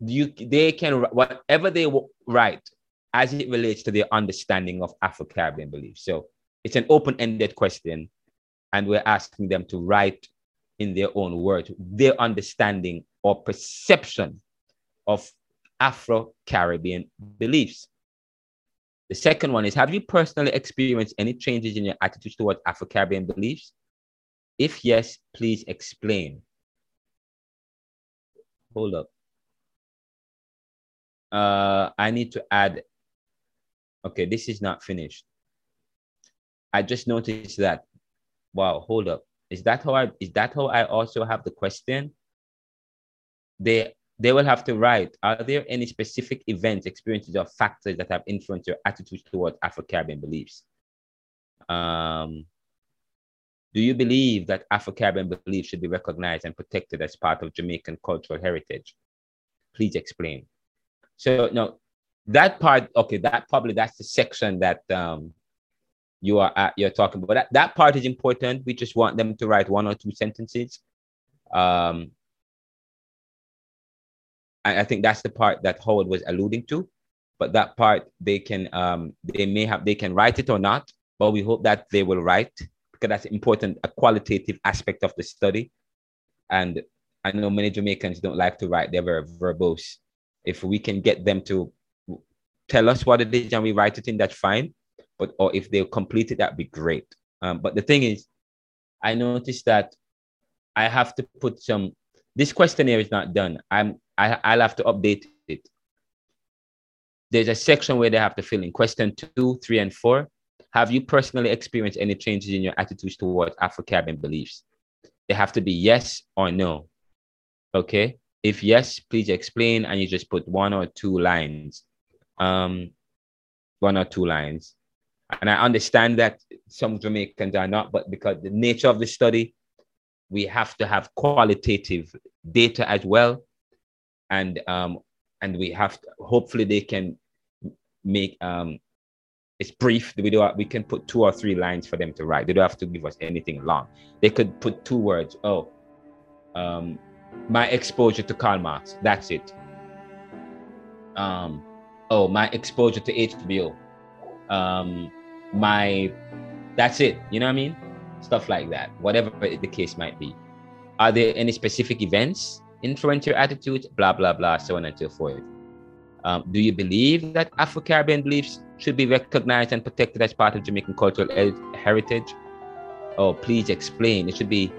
you they can whatever they write as it relates to their understanding of Afro Caribbean beliefs. So it's an open ended question, and we're asking them to write in their own words their understanding or perception of Afro Caribbean beliefs. The second one is Have you personally experienced any changes in your attitudes towards Afro Caribbean beliefs? If yes, please explain. Hold up. Uh, I need to add. Okay, this is not finished. I just noticed that. Wow, hold up. Is that how I is that how I also have the question? They they will have to write. Are there any specific events, experiences, or factors that have influenced your attitudes towards Afro Caribbean beliefs? Um, do you believe that Afro Caribbean beliefs should be recognized and protected as part of Jamaican cultural heritage? Please explain. So no, that part, okay, that probably that's the section that um you are at, you're talking about. That, that part is important. We just want them to write one or two sentences. Um, I, I think that's the part that Howard was alluding to. But that part they can um they may have they can write it or not, but we hope that they will write because that's important, a qualitative aspect of the study. And I know many Jamaicans don't like to write, they're very verbose. If we can get them to tell us what it is and we write it in, that's fine. But or if they complete it, that'd be great. Um, but the thing is, I noticed that I have to put some. This questionnaire is not done. I'm. I, I'll have to update it. There's a section where they have to fill in question two, three, and four. Have you personally experienced any changes in your attitudes towards Afro Caribbean beliefs? They have to be yes or no. Okay. If yes, please explain. And you just put one or two lines. Um, one or two lines. And I understand that some Jamaicans are not, but because the nature of the study, we have to have qualitative data as well. And um, and we have to, hopefully they can make um it's brief. We do we can put two or three lines for them to write. They don't have to give us anything long. They could put two words. Oh, um, my exposure to Karl Marx. That's it. Um, oh, my exposure to HBO. Um, my, that's it. You know what I mean? Stuff like that. Whatever the case might be. Are there any specific events influence your attitude? Blah blah blah, so on and so forth. Um, do you believe that Afro Caribbean beliefs should be recognized and protected as part of Jamaican cultural heritage? Oh, please explain. It should be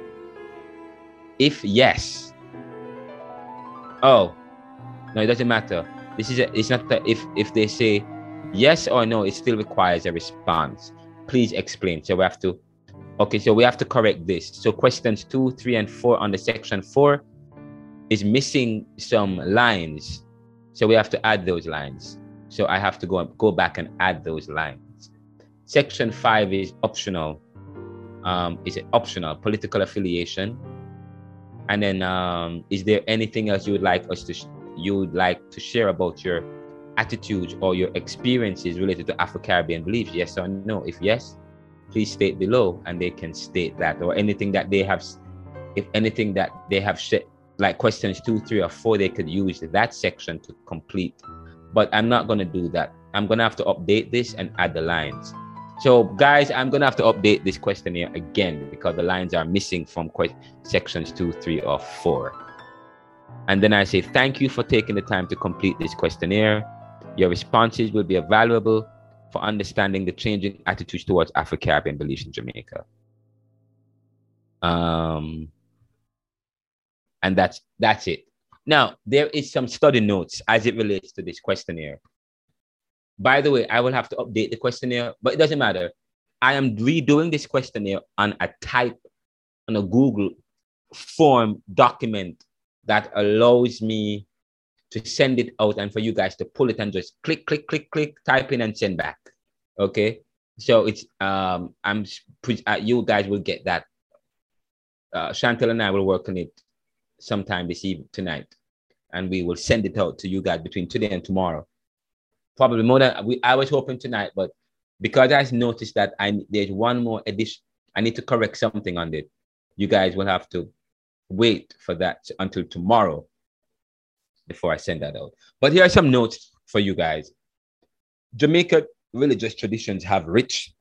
if yes. Oh, no, it doesn't matter. This is a, it's not that if if they say yes or no, it still requires a response. Please explain. So we have to okay, so we have to correct this. So questions two, three, and four on the section four is missing some lines so we have to add those lines. So I have to go go back and add those lines. Section five is optional. Um, is it optional political affiliation? And then, um, is there anything else you would like us to sh- you would like to share about your attitudes or your experiences related to Afro Caribbean beliefs? Yes or no? If yes, please state below, and they can state that or anything that they have, if anything that they have sh- like questions two, three, or four, they could use that section to complete. But I'm not going to do that. I'm going to have to update this and add the lines. So, guys, I'm going to have to update this questionnaire again because the lines are missing from que- sections two, three, or four. And then I say, thank you for taking the time to complete this questionnaire. Your responses will be valuable for understanding the changing attitudes towards Afro Caribbean beliefs in Jamaica. Um, and that's that's it. Now there is some study notes as it relates to this questionnaire. By the way, I will have to update the questionnaire, but it doesn't matter. I am redoing this questionnaire on a type on a Google form document that allows me to send it out and for you guys to pull it and just click, click, click, click, type in and send back. Okay. So it's um I'm uh, you guys will get that. Uh, Chantel and I will work on it sometime this evening tonight, and we will send it out to you guys between today and tomorrow. Probably more than we. I was hoping tonight, but because I noticed that I there's one more edition, I need to correct something on it. You guys will have to wait for that until tomorrow before I send that out. But here are some notes for you guys. Jamaica religious traditions have rich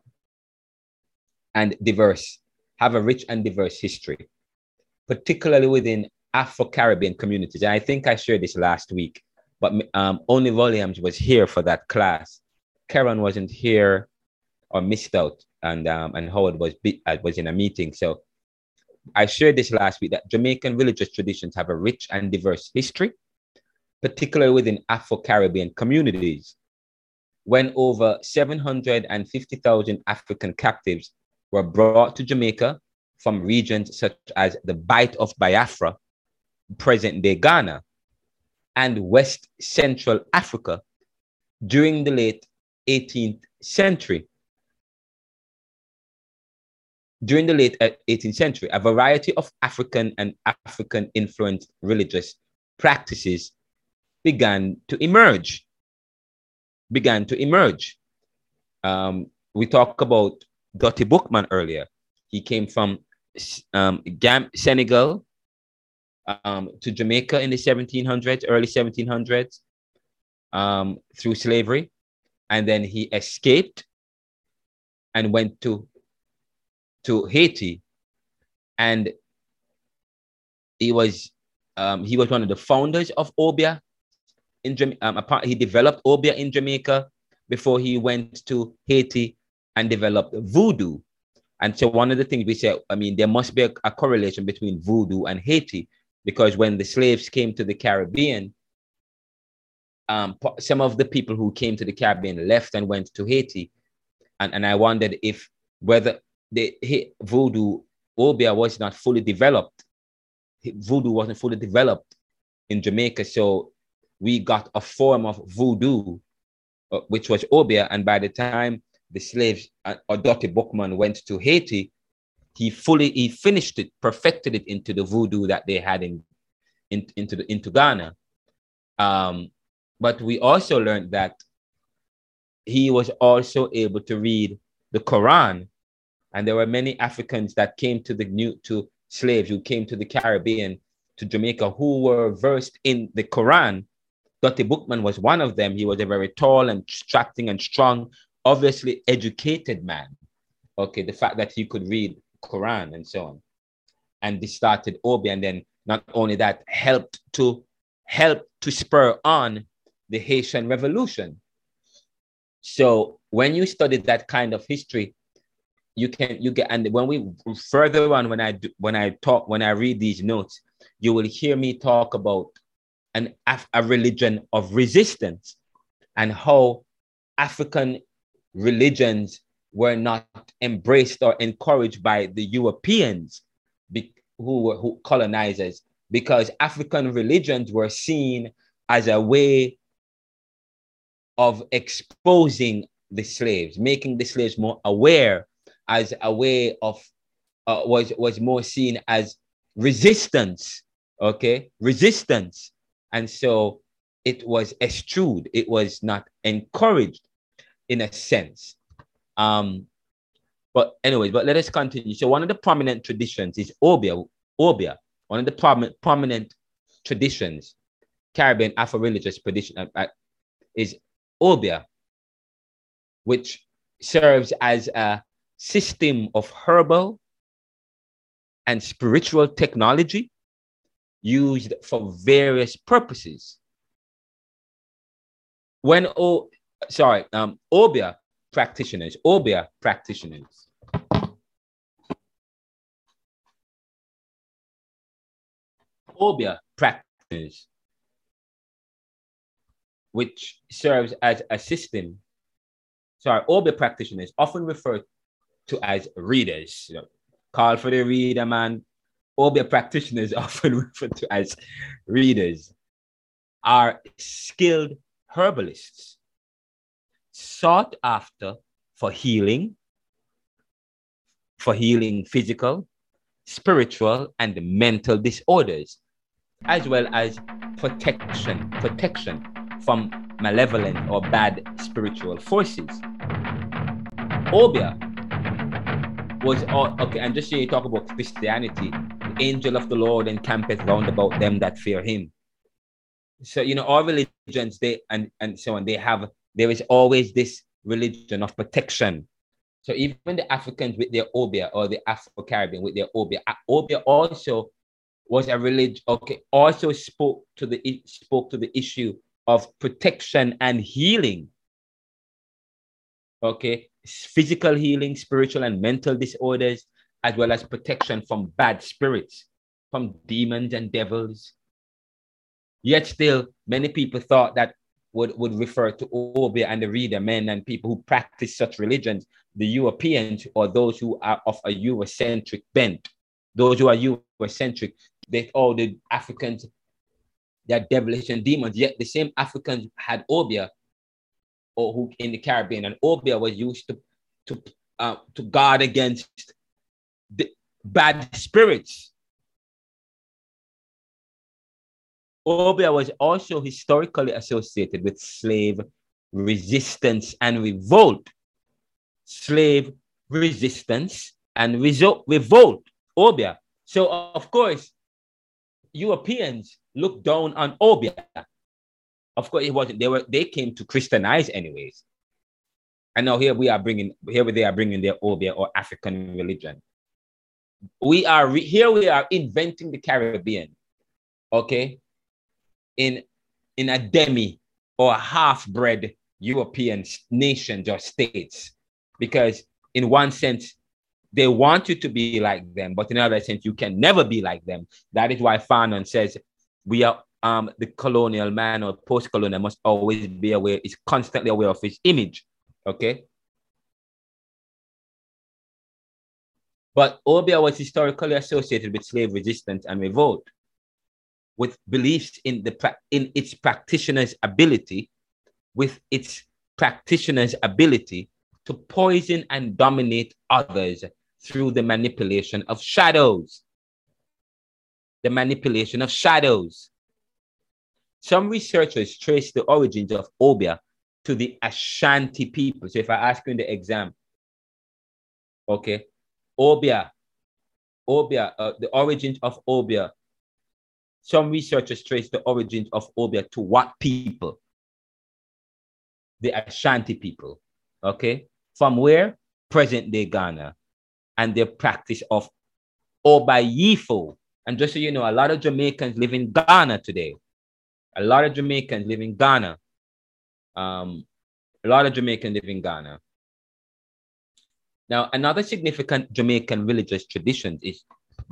and diverse, have a rich and diverse history, particularly within Afro Caribbean communities. And I think I shared this last week, but um, only Williams was here for that class. Karen wasn't here or missed out, and um, and Howard was uh, was in a meeting. So I shared this last week that Jamaican religious traditions have a rich and diverse history, particularly within Afro Caribbean communities. When over 750,000 African captives were brought to Jamaica from regions such as the Bight of Biafra present day Ghana, and West Central Africa during the late 18th century. During the late 18th uh, century, a variety of African and African influenced religious practices began to emerge. Began to emerge. Um, we talked about Dottie Boukman earlier. He came from um, Senegal, um, to Jamaica in the 1700s, early 1700s, um, through slavery. And then he escaped and went to, to Haiti. And he was, um, he was one of the founders of Obeah. In um, he developed Obeah in Jamaica before he went to Haiti and developed voodoo. And so one of the things we said, I mean, there must be a, a correlation between voodoo and Haiti because when the slaves came to the Caribbean, um, some of the people who came to the Caribbean left and went to Haiti. And, and I wondered if whether the voodoo Obeah was not fully developed. Voodoo wasn't fully developed in Jamaica. So we got a form of voodoo, uh, which was Obeah. And by the time the slaves uh, or Dottie Boukman went to Haiti, he fully he finished it, perfected it into the voodoo that they had in, in into the into Ghana. Um, but we also learned that he was also able to read the Quran, and there were many Africans that came to the new to slaves who came to the Caribbean to Jamaica who were versed in the Quran. Dottie Boukman was one of them. He was a very tall and attracting and strong, obviously educated man. Okay, the fact that he could read Quran and so on. And this started Obeah. and then not only that, helped to help to spur on the Haitian Revolution. So when you study that kind of history, you can you get and when we further on when I do, when I talk when I read these notes, you will hear me talk about an a religion of resistance and how African religions were not embraced or encouraged by the Europeans be, who were who colonizers because African religions were seen as a way of exposing the slaves, making the slaves more aware as a way of uh, was was more seen as resistance okay? Resistance and so it was eschewed. It was not encouraged in a sense. Um but anyways but let us continue. So one of the prominent traditions is obeah obeah one of the prominent prominent traditions caribbean afro-religious tradition uh, uh, is obeah which serves as a system of herbal and spiritual technology used for various purposes. When oh sorry, um Obeah practitioners, Obeah practitioners. Obeah practitioners, which serves as a system. Sorry, Obeah practitioners often referred to as readers. You know, call for the reader, man. Obeah practitioners [laughs] often referred to as readers are skilled herbalists sought after for healing, for healing physical, spiritual, and mental disorders, as well as protection, protection from malevolent or bad spiritual forces. Obeah was all okay. And just so you talk about Christianity, angel of the Lord encampeth round about them that fear him. So you know, all religions, they and and so on, they have there is always this religion of protection. So even the Africans with their Obeah or the Afro-Caribbean with their Obeah, uh, Obeah also was a religion, okay, also spoke to the spoke to the issue of protection and healing. Okay, physical healing, spiritual and mental disorders, as well as protection from bad spirits, from demons and devils. Yet still, many people thought that would, would refer to Obeah and the reader, men and people who practice such religions, the Europeans or those who are of a Eurocentric bent. Those who are Eurocentric, they all the Africans, they're devilish and demons. Yet the same Africans had Obeah or who in the Caribbean, and Obeah was used to to uh, to guard against the bad spirits. Obeah was also historically associated with slave resistance and revolt. Slave resistance and revolt. Obeah. So of course, Europeans looked down on Obeah. of course, it wasn't. They were. They came to Christianize, anyways. And now here we are bringing. Here they are bringing their Obeah or African religion. We are re, here. We are inventing the Caribbean. Okay. In in a demi or half-bred European nations or states, because in one sense they want you to be like them, but in another sense you can never be like them. That is why Fanon says we are um, the colonial man or post-colonial must always be aware, is constantly aware of his image. Okay. But Obeah was historically associated with slave resistance and revolt. with beliefs in the in its practitioner's ability, with its practitioner's ability to poison and dominate others through the manipulation of shadows. The manipulation of shadows. Some researchers trace the origins of Obeah to the Ashanti people. So if I ask you in the exam, okay, Obeah, Obia, uh, the origins of Obeah. Some researchers trace the origins of Obeah to what people? The Ashanti people. Okay. From where? Present day Ghana. And their practice of Obayifo. And just so you know, a lot of Jamaicans live in Ghana today. A lot of Jamaicans live in Ghana. Um, a lot of Jamaicans live in Ghana. Now, another significant Jamaican religious tradition is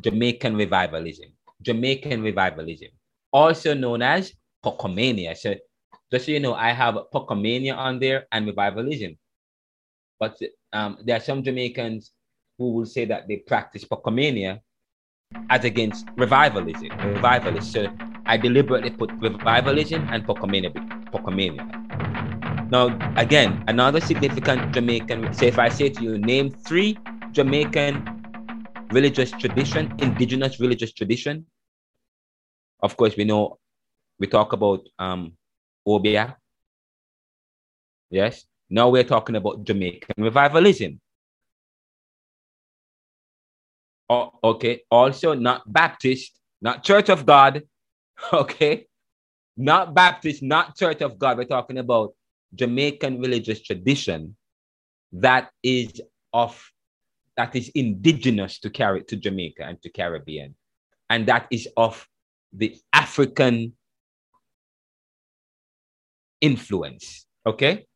Jamaican revivalism. Jamaican revivalism, also known as Pocomania. So, just so you know, I have Pocomania on there and revivalism. But um, there are some Jamaicans who will say that they practice Pocomania as against revivalism. Revivalist. So I deliberately put revivalism and Pocomania. Pocomania. Now, again, another significant Jamaican, say if I say to you, name three Jamaican religious tradition, indigenous religious tradition. Of course, we know, we talk about um, Obeah. Yes. Now we're talking about Jamaican revivalism. Oh, okay. Also, not Baptist, not Church of God. [laughs] Okay. Not Baptist, not Church of God. We're talking about Jamaican religious tradition that is of that is indigenous to carry to Jamaica and to Caribbean, and that is of the African influence. Okay,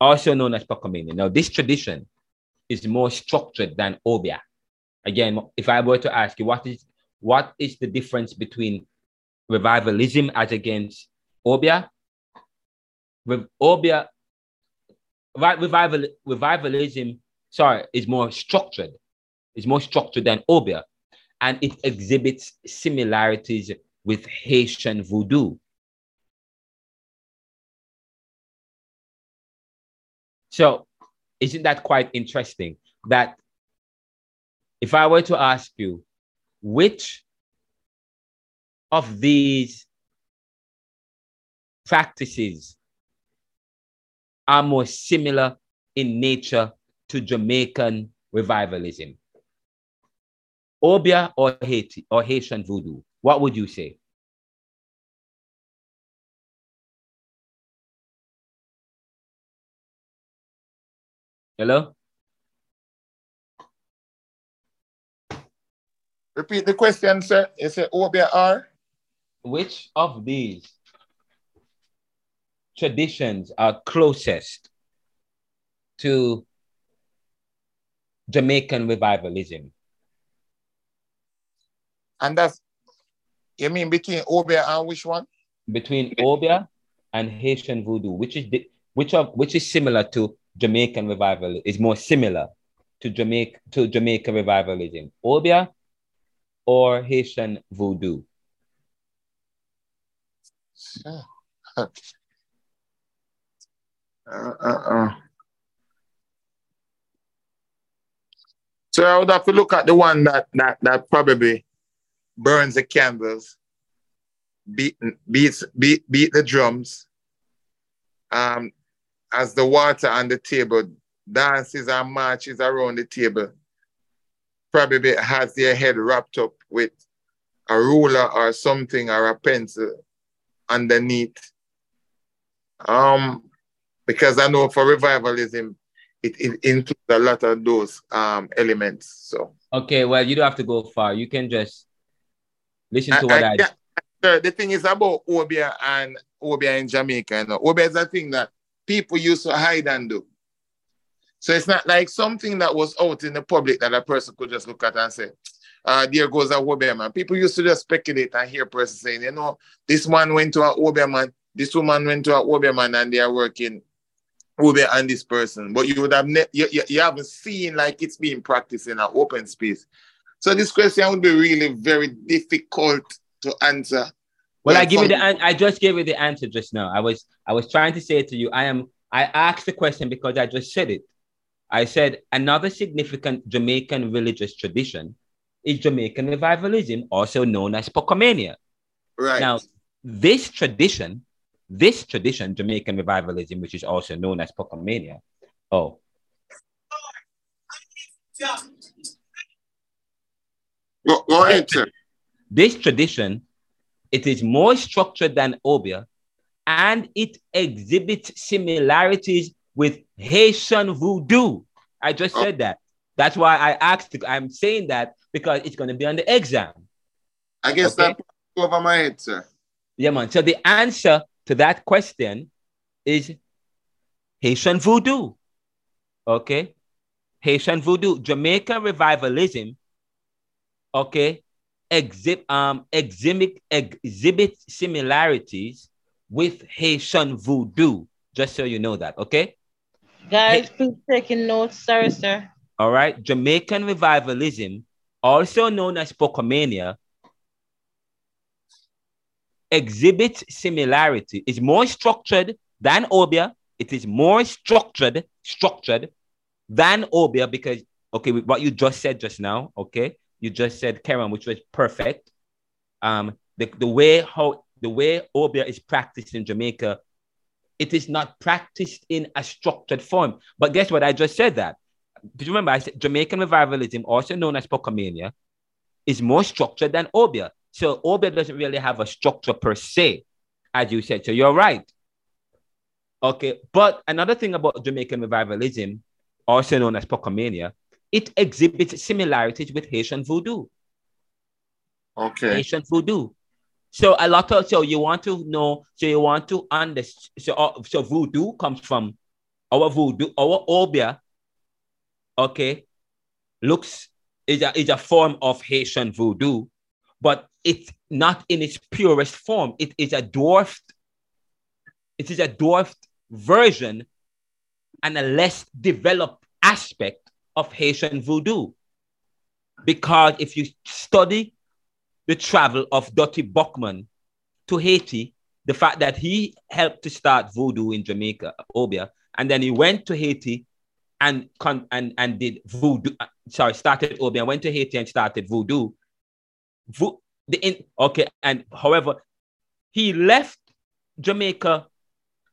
also known as Pocomania. Now, this tradition is more structured than Obeah. Again, if I were to ask you what is what is the difference between revivalism as against With Obeah, revival, revivalism, sorry, is more structured. It's more structured than Obeah and it exhibits similarities with Haitian voodoo. So, isn't that quite interesting? That if I were to ask you, which of these practices are more similar in nature to Jamaican revivalism? Obeah or Haiti or Haitian voodoo? What would you say? Hello? Repeat the question, sir. Is it Obeah or? Which of these traditions are closest to Jamaican revivalism. And that's, you mean between Obeah and which one? Between Obeah and Haitian voodoo, which is the, which of which is similar to Jamaican revival, is more similar to Jamaica to Jamaica revivalism. Obeah or Haitian voodoo? [laughs] Sure. Uh, uh, uh. So I would have to look at the one that that that probably burns the candles, beat beats beat beat the drums, um, as the water on the table dances and marches around the table. Probably has their head wrapped up with a ruler or something or a pencil underneath. Um, because I know for revivalism, it, it includes a lot of those um, elements. So okay, well, you don't have to go far. You can just listen to I, what I. I yeah, the thing is about Obeah and Obeah in Jamaica. You know? Obeah is a thing that people used to hide and do. So it's not like something that was out in the public that a person could just look at and say, uh, there goes a Obeah man. People used to just speculate and hear a person saying, you know, this man went to a Obeah man, this woman went to a Obeah man, and they are working Obeah and this person, but you would have ne- you, you, you haven't seen like it's being practiced in an open space. So this question would be really very difficult to answer. Well, I give you the an- I just gave you the answer just now. I was I was trying to say to you, I am I asked the question because I just said it. I said another significant Jamaican religious tradition is Jamaican revivalism, also known as Pocomania. Right. Now, this tradition, this tradition, Jamaican revivalism, which is also known as Pocomania. Oh, go, go ahead, sir. this tradition, it is more structured than Obeah, and it exhibits similarities with Haitian voodoo. I just said that. That's why I asked. I'm saying that because it's going to be on the exam. I guess Okay. that over my head, sir. Yeah, man. So the answer to that question is Haitian voodoo. Okay. Haitian voodoo. Jamaica revivalism. Okay. Exhibit um exhibit exhibit similarities with Haitian voodoo. Just so you know that. Okay. Guys, please taking notes. Sorry, sir. All right. Jamaican revivalism, also known as Pocomania, exhibits similarity. It's more structured than Obeah. It is more structured, structured than Obeah because, okay, what you just said just now, okay, you just said Karen, which was perfect. Um, the, the way how the way Obeah is practiced in Jamaica, it is not practiced in a structured form. But guess what? I just said that. Did you remember? I said Jamaican revivalism, also known as Pocomania, is more structured than Obeah. So Obeah doesn't really have a structure per se, as you said. So you're right. Okay, but another thing about Jamaican revivalism, also known as Pocomania, it exhibits similarities with Haitian voodoo. Okay. Haitian voodoo. So a lot of so you want to know, so you want to understand. So uh, so voodoo comes from our voodoo, our obeah. Okay, looks is a is a form of Haitian voodoo, but it's not in its purest form. It is a dwarfed. It is a dwarfed version and a less developed aspect of Haitian voodoo. Because if you study the travel of Dottie Boukman to Haiti, the fact that he helped to start voodoo in Jamaica, Obeah, and then he went to Haiti and con- and and did voodoo. uh, Sorry, started Obeah, went to Haiti and started voodoo. Vo- the in- okay, and however, he left Jamaica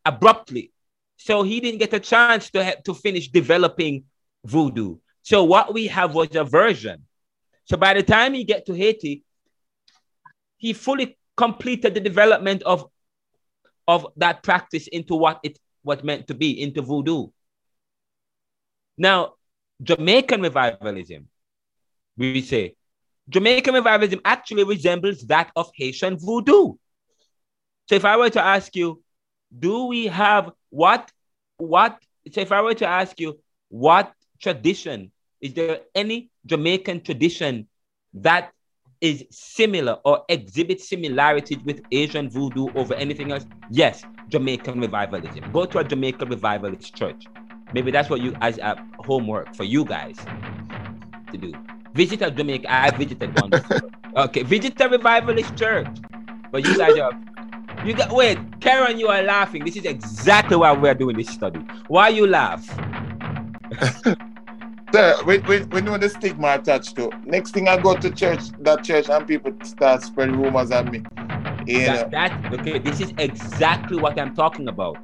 abruptly, so he didn't get a chance to ha- to finish developing voodoo. So what we have was a version. So by the time he get to Haiti, he fully completed the development of of that practice into what it was meant to be into voodoo now jamaican revivalism we say jamaican revivalism actually resembles that of haitian voodoo so if i were to ask you do we have what what so if i were to ask you what tradition is there any jamaican tradition that is similar or exhibits similarities with Haitian voodoo over anything else? Yes, Jamaican revivalism. Go to a Jamaican revivalist church. Maybe that's what you as a homework for you guys to do. Visit a Jamaica. I visited one. okay, visit a revivalist church. But you guys are you got wait, Karen, you are laughing. This is exactly why we're doing this study. Why you laugh? [laughs] Sir, we, we, we know the stigma attached to. Next thing I go to church, that church, and people start spreading rumors at me. Know. That, that okay, this is exactly what I'm talking about.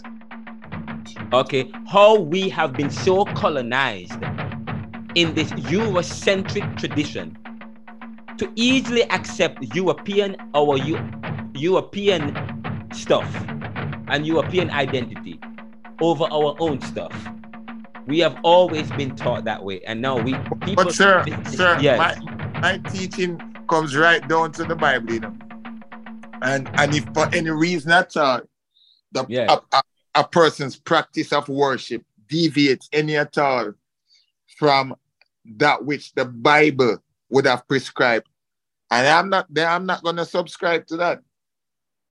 Okay, how we have been so colonized in this Eurocentric tradition to easily accept European our Eu- European stuff and European identity over our own stuff. We have always been taught that way, and now we people. But sir, sir, yes. my, my teaching comes right down to the Bible, you know. And and if for any reason at all, the Yeah. a, a, a person's practice of worship deviates any at all from that which the Bible would have prescribed, and I'm not then I'm not gonna subscribe to that.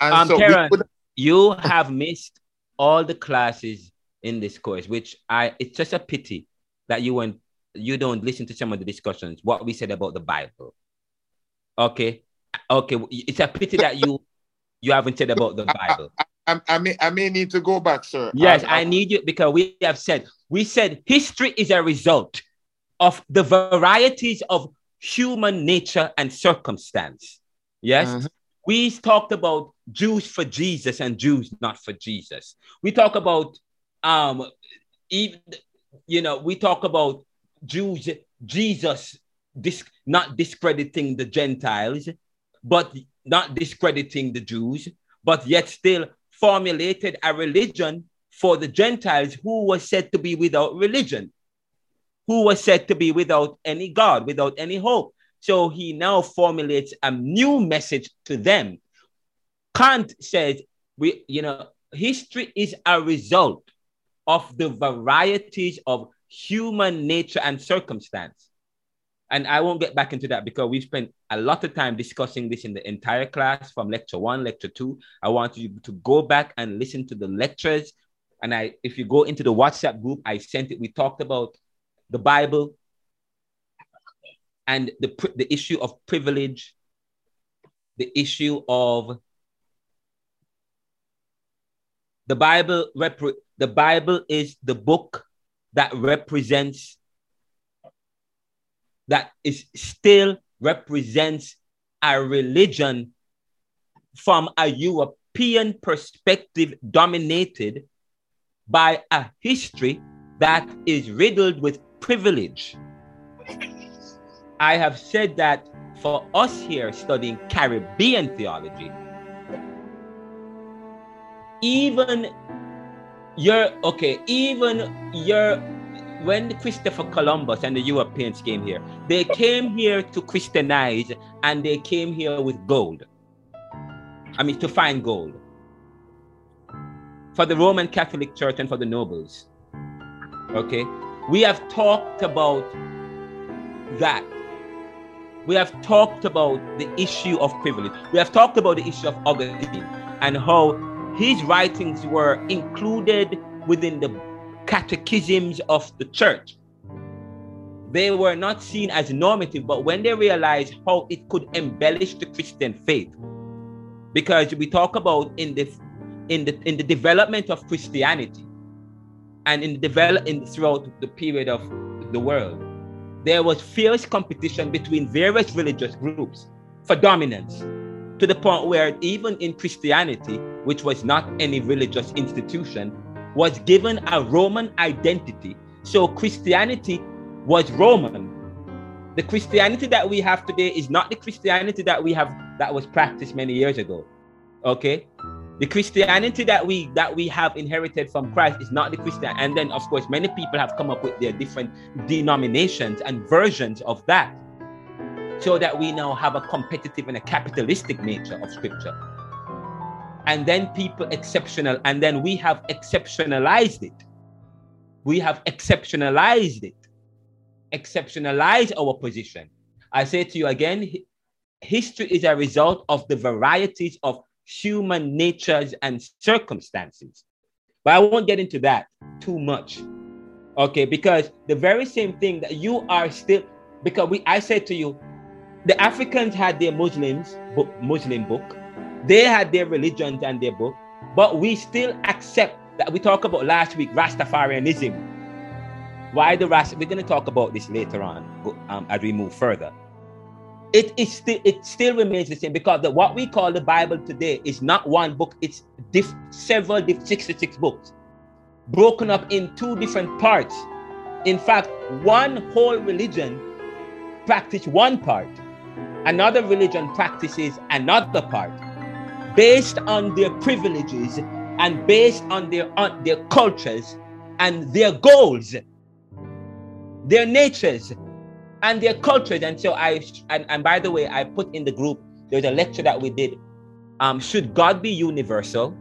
And Um, so Karen, would- you have missed all the classes in this course, which I it's just a pity that you went you don't listen to some of the discussions, what we said about the Bible. Okay. Okay, it's a pity that you you haven't said about the Bible. [laughs] I, I, may I may need to go back, sir. Yes, I, I need you because we have said we said history is a result of the varieties of human nature and circumstance. Yes, Mhm. we talked about Jews for Jesus and Jews not for Jesus. We talk about um even you know we talk about Jews Jesus dis, not discrediting the Gentiles, but not discrediting the Jews, but yet still formulated a religion for the Gentiles who were said to be without religion, who was said to be without any God, without any hope. So he now formulates a new message to them. Kant says, we, you know, history is a result of the varieties of human nature and circumstance. And I won't get back into that because we've spent a lot of time discussing this in the entire class from lecture one, lecture two. I want you to go back and listen to the lectures. And I, if you go into the WhatsApp group, I sent it. We talked about the Bible and the, the issue of privilege, the issue of the Bible. Repre- the Bible is the book that represents that is still represents a religion from a European perspective dominated by a history that is riddled with privilege. I have said that for us here studying Caribbean theology, even your okay, even your when Christopher Columbus and the Europeans came here, they came here to Christianize and they came here with gold. I mean, to find gold for the Roman Catholic Church and for the nobles. Okay, we have talked about that. We have talked about the issue of privilege. We have talked about the issue of Augustine and how his writings were included within the catechisms of the church. They were not seen as normative, but when they realized how it could embellish the Christian faith, because we talk about in the in the in the development of Christianity and in develop in throughout the period of the world, there was fierce competition between various religious groups for dominance to the point where even in Christianity, which was not any religious institution, was given a Roman identity. So Christianity was Roman. The Christianity that we have today is not the Christianity that we have that was practiced many years ago. Okay? The Christianity that we that we have inherited from Christ is not the Christian. And then of course many people have come up with their different denominations and versions of that. So that we now have a competitive and a capitalistic nature of scripture and then people exceptional, and then we have exceptionalized it. We have exceptionalized it, exceptionalized our position. I say to you again, history is a result of the varieties of human natures and circumstances. But I won't get into that too much. Okay, because the very same thing that you are still, because we I said to you, the Africans had their Muslims book, Muslim book, they had their religions and their book, but we still accept that we talked about last week Rastafarianism. Why the Rast? We're going to talk about this later on um, as we move further. It is still it still remains the same because the, what we call the Bible today is not one book; it's diff, several diff, sixty-six books, broken up in two different parts. In fact, one whole religion practice one part, another religion practices another part based on their privileges and based on their on their cultures and their goals their natures and their cultures and so i and, and by the way i put in the group there's a lecture that we did um should god be universal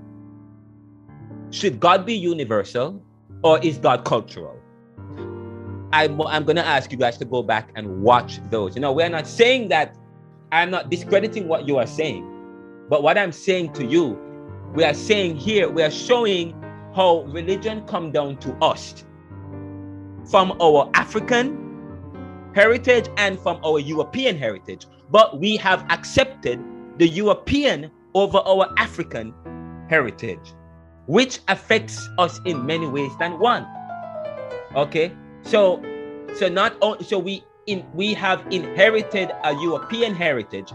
should god be universal or is god cultural I'm, I'm going to ask you guys to go back and watch those. You know, we're not saying that I'm not discrediting what you are saying. But what I'm saying to you, we are saying here, we are showing how religion come down to us from our African heritage and from our European heritage. but we have accepted the European over our African heritage, which affects us in many ways than one. Okay, so so not only so we in we have inherited a European heritage,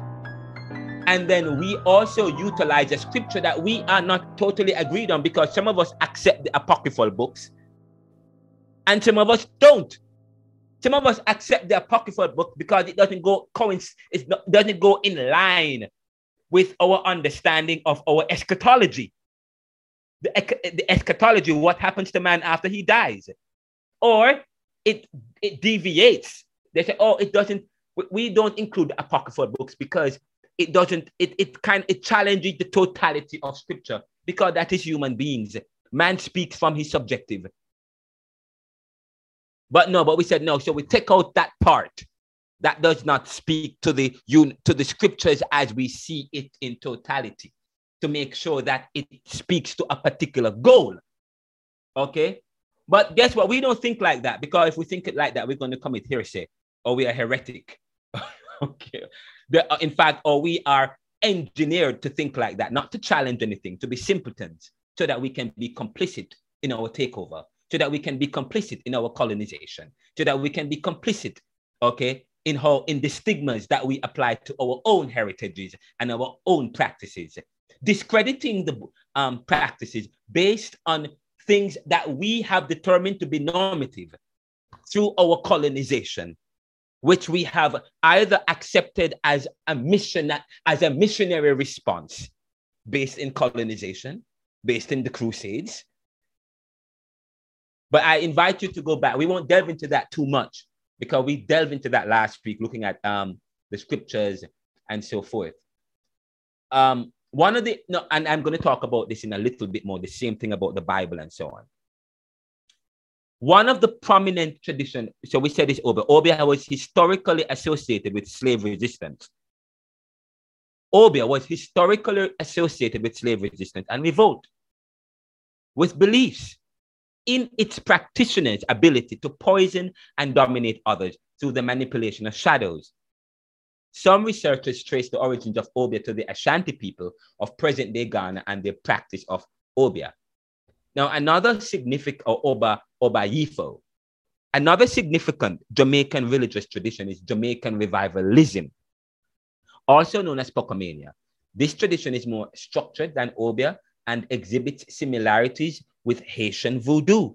and then we also utilize a scripture that we are not totally agreed on because some of us accept the apocryphal books, and some of us don't. Some of us accept the apocryphal book because it doesn't go it doesn't go in line with our understanding of our eschatology. The, the eschatology, what happens to man after he dies, or it it deviates. They say, oh, it doesn't. We don't include apocryphal books because it doesn't. It it kind it challenges the totality of scripture because that is human beings. Man speaks from his subjective. But no, but we said no. So we take out that part that does not speak to the to the scriptures as we see it in totality to make sure that it speaks to a particular goal. Okay. But guess what? We don't think like that because if we think it like that, we're going to commit heresy or we are heretic. [laughs] okay. The, uh, in fact, or we are engineered to think like that, not to challenge anything, to be simpletons, so that we can be complicit in our takeover, so that we can be complicit in our colonization, so that we can be complicit, okay, in how in the stigmas that we apply to our own heritages and our own practices, discrediting the um, practices based on things that we have determined to be normative through our colonization, which we have either accepted as a mission, as a missionary response based in colonization, based in the Crusades. But I invite you to go back. We won't delve into that too much because we delved into that last week, looking at um, the scriptures and so forth. Um, one of the no, and I'm going to talk about this in a little bit more. The same thing about the Bible and so on. One of the prominent tradition, so we said this over. Obeah was historically associated with slave resistance. Obeah was historically associated with slave resistance and revolt, with beliefs in its practitioners' ability to poison and dominate others through the manipulation of shadows, some researchers trace the origins of Obeah to the Ashanti people of present day Ghana and their practice of Obeah. Now, another significant, or Oba, Obayifo, another significant Jamaican religious tradition is Jamaican revivalism, also known as Pocomania. This tradition is more structured than Obeah and exhibits similarities with Haitian voodoo.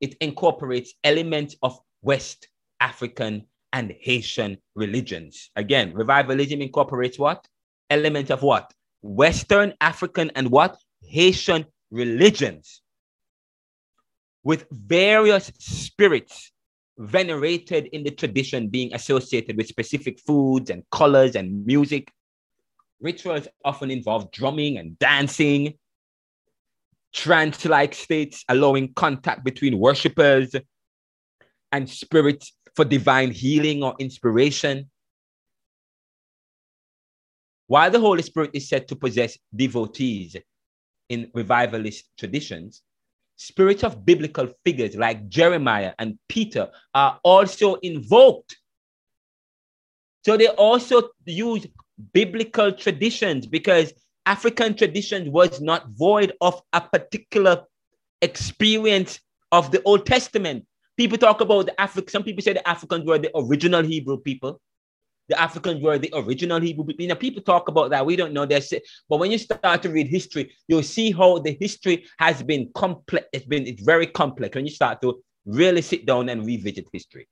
It incorporates elements of West African and Haitian religions. Again, revivalism incorporates what? Elements of what? Western African and what? Haitian religions with various spirits venerated in the tradition being associated with specific foods and colors and music. Rituals often involve drumming and dancing, trance like states allowing contact between worshippers and spirits for divine healing or inspiration. While the Holy Spirit is said to possess devotees in revivalist traditions, spirits of biblical figures like Jeremiah and Peter are also invoked. So they also use biblical traditions because African tradition was not void of a particular experience of the Old Testament people talk about the African, some people say the Africans were the original Hebrew people. The Africans were the original Hebrew people. You know, people talk about that. We don't know their but when you start to read history, you'll see how the history has been complex. It's been it's very complex when you start to really sit down and revisit history.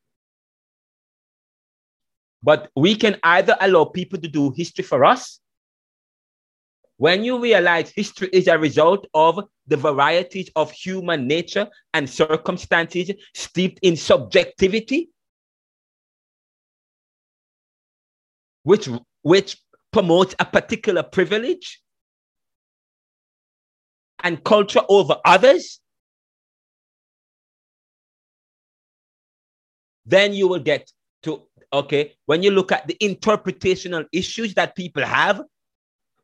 But we can either allow people to do history for us when you realize history is a result of the varieties of human nature and circumstances steeped in subjectivity, which, which promotes a particular privilege and culture over others, then you will get to, okay, when you look at the interpretational issues that people have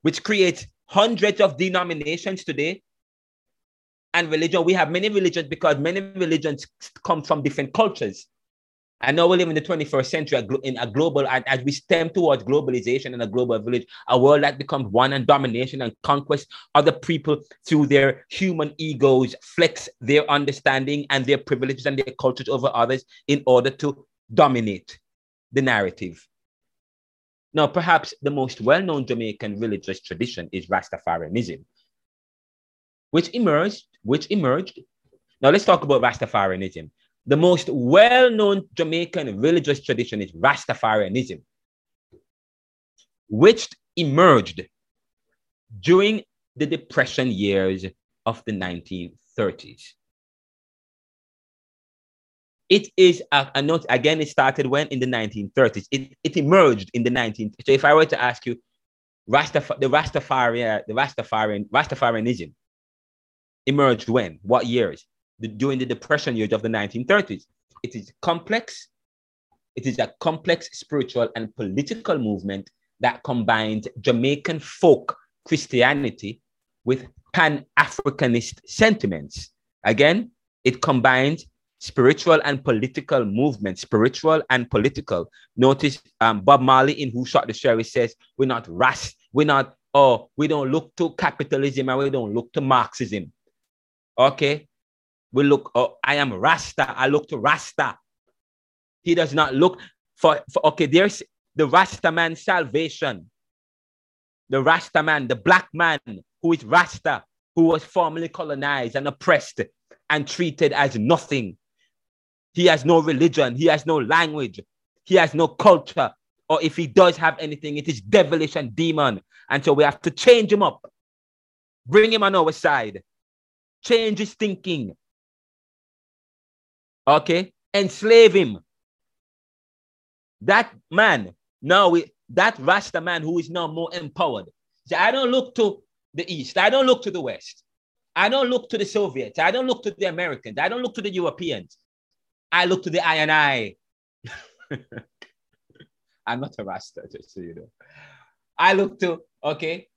which creates hundreds of denominations today. And religion, we have many religions because many religions come from different cultures. I know we live in the 21st century in a global, as we stem towards globalization and a global village, a world that becomes one and domination and conquest other people through their human egos, flex their understanding and their privileges and their cultures over others in order to dominate the narrative. Now, perhaps the most well known Jamaican religious tradition is Rastafarianism, which emerged, which emerged. Now, let's talk about Rastafarianism. The most well known Jamaican religious tradition is Rastafarianism, which emerged during the Depression years of the 1930s. It is a, a note again. It started when in the 1930s. It, it emerged in the 19. So if I were to ask you, Rastaf- the Rastafarian, uh, the Rastafarian, Rastafarianism emerged when? What years? The, during the depression years of the 1930s. It is complex. It is a complex spiritual and political movement that combines Jamaican folk Christianity with Pan Africanist sentiments. Again, it combines spiritual and political movement, spiritual and political. Notice um, Bob Marley in Who Shot the Sheriff says, we're not ras, we're not, oh, we don't look to capitalism and we don't look to Marxism. Okay? We look, oh, I am Rasta, I look to Rasta. He does not look for, for okay, there's the Rasta man salvation. The Rasta man, the black man who is Rasta, who was formerly colonized and oppressed and treated as nothing he has no religion. He has no language. He has no culture. Or if he does have anything, it is devilish and demon. And so we have to change him up, bring him on our side, change his thinking. Okay? Enslave him. That man, now we, that Rasta man who is now more empowered. See, I don't look to the East. I don't look to the West. I don't look to the Soviets. I don't look to the Americans. I don't look to the Europeans. I look to the eye and eye. [laughs] I'm not a Rasta, just so you know. I look to, okay,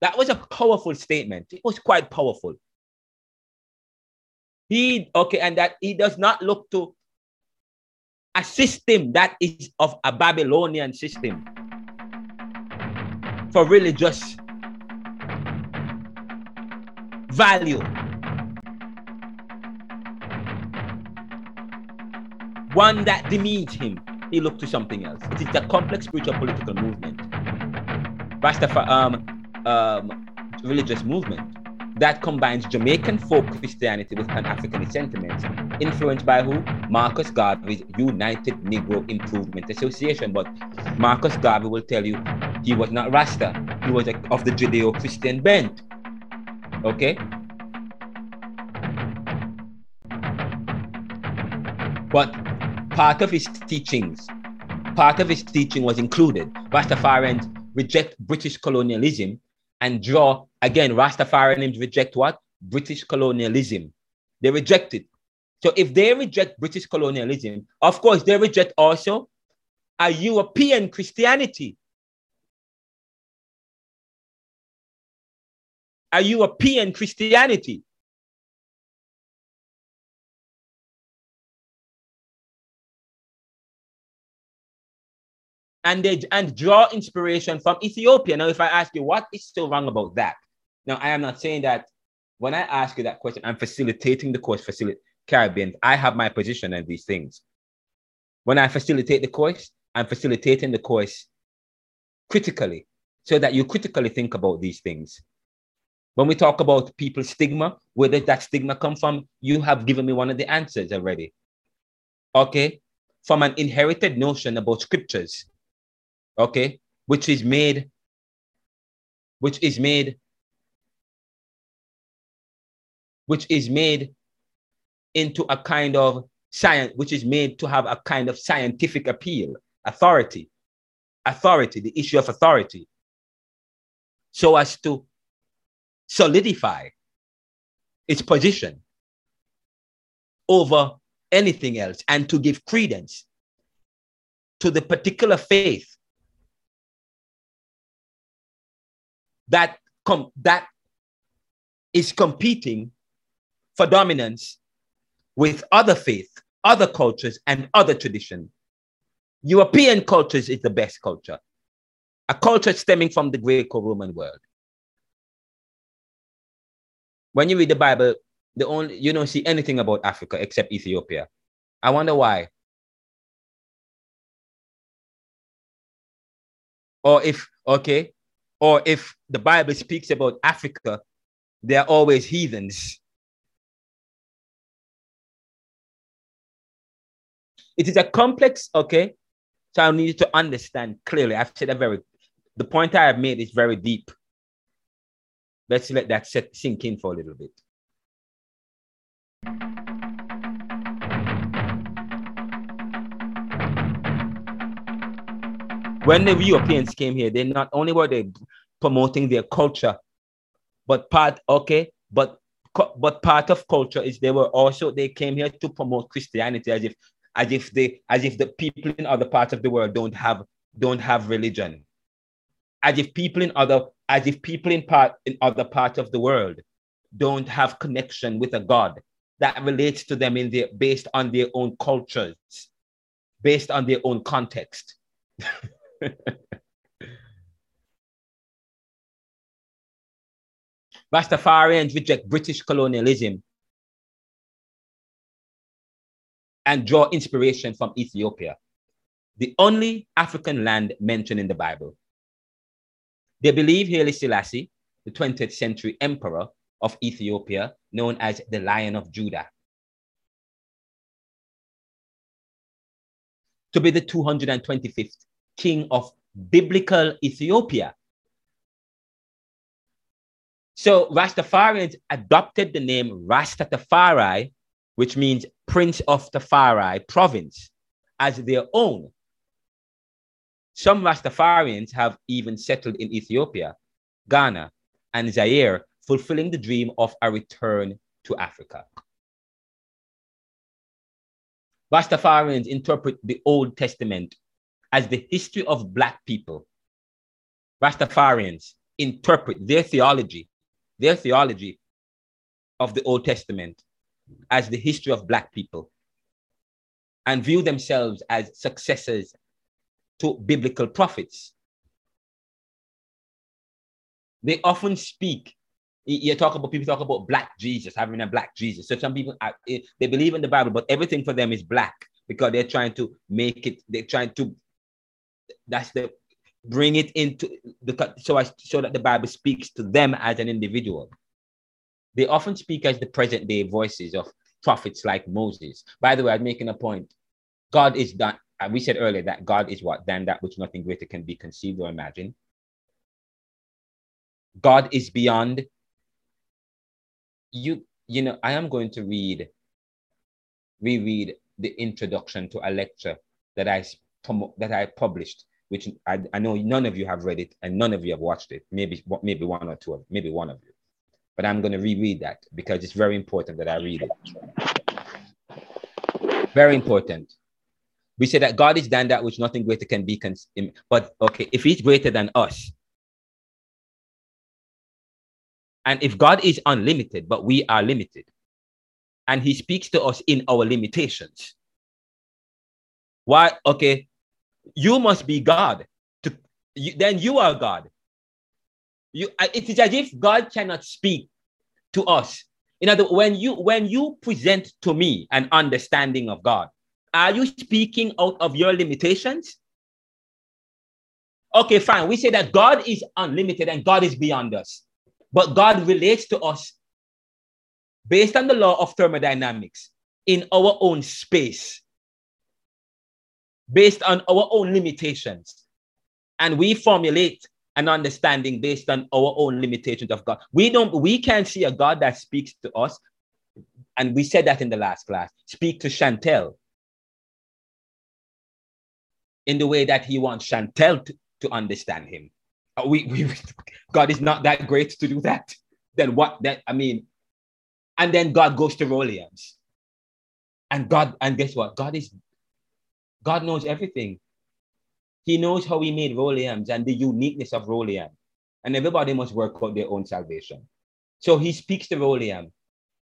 that was a powerful statement. It was quite powerful. He, okay, and that he does not look to a system that is of a Babylonian system for religious value. One that demeans him, he looked to something else. It is a complex spiritual political movement, Rastafari um, um, religious movement that combines Jamaican folk Christianity with Pan Africanist sentiments, influenced by who? Marcus Garvey's United Negro Improvement Association. But Marcus Garvey will tell you he was not Rasta, he was a, of the Judeo Christian bent. Okay? But part of his teachings, part of his teaching was included. Rastafarians reject British colonialism and draw, again, Rastafarians reject what? British colonialism. They reject it. So if they reject British colonialism, of course, they reject also a European Christianity. A European Christianity. And they and draw inspiration from Ethiopia. Now, if I ask you what is so wrong about that, now I am not saying that when I ask you that question, I'm facilitating the course, facilitate Caribbean. I have my position on these things. When I facilitate the course, I'm facilitating the course critically so that you critically think about these things. When we talk about people's stigma, where did that stigma come from? You have given me one of the answers already. Okay? From an inherited notion about scriptures okay, which is made, which is made, which is made into a kind of science, which is made to have a kind of scientific appeal, authority, authority, the issue of authority, so as to solidify its position over anything else and to give credence to the particular faith that com- that is competing for dominance with other faith, other cultures and other traditions. European cultures is the best culture, a culture stemming from the Greco-Roman world. When you read the Bible, the only you don't see anything about Africa except Ethiopia. I wonder why. Or if okay, or if the Bible speaks about Africa, they are always heathens. It is a complex, okay? So I need you to understand clearly. I've said a very, the point I have made is very deep. Let's let that sink in for a little bit. When the Europeans came here, they not only were they promoting their culture, but part, okay, but but part of culture is they were also they came here to promote Christianity as if as if they as if the people in other parts of the world don't have don't have religion. As if people in other as if people in part in other parts of the world don't have connection with a god that relates to them in their based on their own cultures based on their own context [laughs] [laughs] Rastafarians reject British colonialism and draw inspiration from Ethiopia, the only African land mentioned in the Bible. They believe Haile Selassie, the 20th century emperor of Ethiopia, known as the Lion of Judah, to be the 225th king of biblical Ethiopia. So Rastafarians adopted the name Rastatafari which means Prince of Tafari province, as their own. Some Rastafarians have even settled in Ethiopia, Ghana, and Zaire, fulfilling the dream of a return to Africa. Rastafarians interpret the Old Testament as the history of Black people. Rastafarians interpret their theology, their theology of the Old Testament as the history of Black people and view themselves as successors to biblical prophets. They often speak. You talk about people talk about black Jesus, having a black Jesus. So some people eh, they believe in the Bible, but everything for them is black because they're trying to make it. They're trying to. That's the bring it into the so I so that the Bible speaks to them as an individual. They often speak as the present day voices of prophets like Moses. By the way, I'm making a point. God is. Uh, we said earlier that God is what? Than that which nothing greater can be conceived or imagined. God is beyond. You, you know, I am going to read, reread the introduction to a lecture that I that I published, which I, I know none of you have read it and none of you have watched it. Maybe maybe one or two of maybe one of you but I'm going to reread that because it's very important that I read it. Very important. We say that God is than that which nothing greater can be. Cons- but okay, if He's greater than us, and if God is unlimited, but we are limited, and He speaks to us in our limitations, why? Okay, you must be God. To you, then you are God. You, uh, it is as if God cannot speak to us. In other when you when you present to me an understanding of God, are you speaking out of your limitations? Okay, fine. We say that God is unlimited and God is beyond us. But God relates to us based on the law of thermodynamics in our own space, based on our own limitations. And we formulate an understanding based on our own limitations of God. We don't, we can't see a God that speaks to us. And we said that in the last class. Speak to Chantel in the way that he wants Chantel to, to understand him. Uh, we, we, God is not that great to do that. Then what? That I mean, and then God goes to Williams, and God, and guess what? God is, God knows everything. He knows how he made Roliams and the uniqueness of Roliam. And everybody must work out their own salvation. So he speaks to Roliam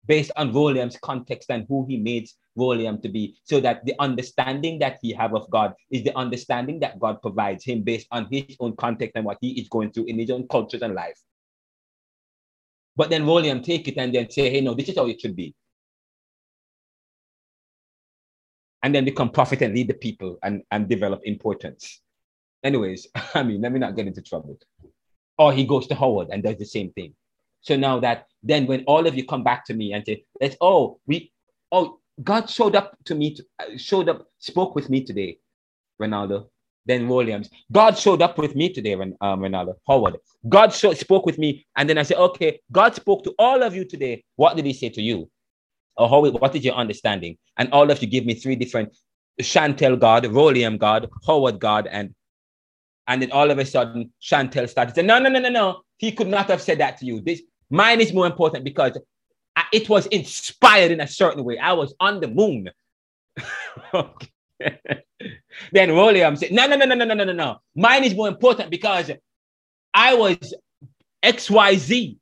based on Roliam's context and who he made William to be so that the understanding that he have of God is the understanding that God provides him based on his own context and what he is going through in his own cultures and life. But then William take it and then say, hey, no, this is how it should be. And then become prophet and lead the people and, and develop importance. Anyways, [laughs] I mean, let me not get into trouble. Or he goes to Howard and does the same thing. So now that then when all of you come back to me and say, let's oh, we oh, God showed up to me, uh, showed up, spoke with me today, Renaldo. Then Williams. God showed up with me today, um, Renaldo. Howard. God show, spoke with me. And then I said, okay, God spoke to all of you today. What did he say to you? or how what is your understanding? And all of you give me three different Chantel God, Rolium God, Howard God, and and then all of a sudden Chantel started saying, No, no, no, no, no. He could not have said that to you. This mine is more important because I, it was inspired in a certain way. I was on the moon. [laughs] then Rolium said, No, no, no, no, no, no, no, no. Mine is more important because I was XYZ.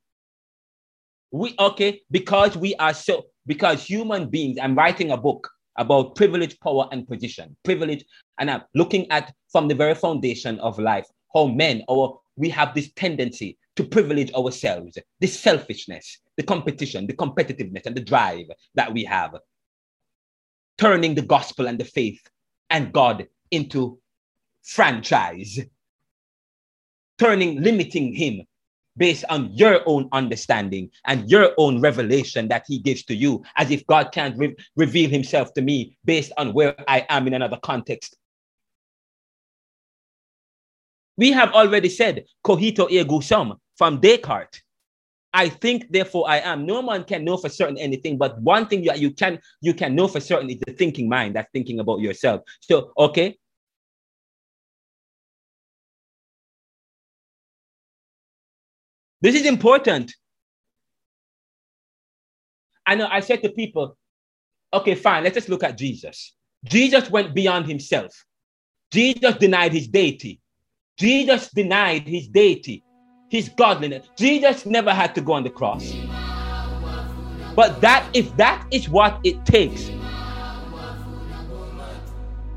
We okay, because we are so because human beings, I'm writing a book about privilege, power, and position. Privilege, and I'm looking at from the very foundation of life, how men or we have this tendency to privilege ourselves, this selfishness, the competition, the competitiveness, and the drive that we have, turning the gospel and the faith and God into franchise, turning, limiting Him based on your own understanding and your own revelation that He gives to you, as if God can't re- reveal Himself to me based on where I am in another context. We have already said, cogito ergo sum from Descartes. I think, therefore I am. No one can know for certain anything, but one thing that you can you can know for certain is the thinking mind that's thinking about yourself. So, okay. This is important. I know I said to people, okay, fine, let's just look at Jesus. Jesus went beyond himself. Jesus denied his deity. Jesus denied his deity his godliness. Jesus never had to go on the cross. But that if that is what it takes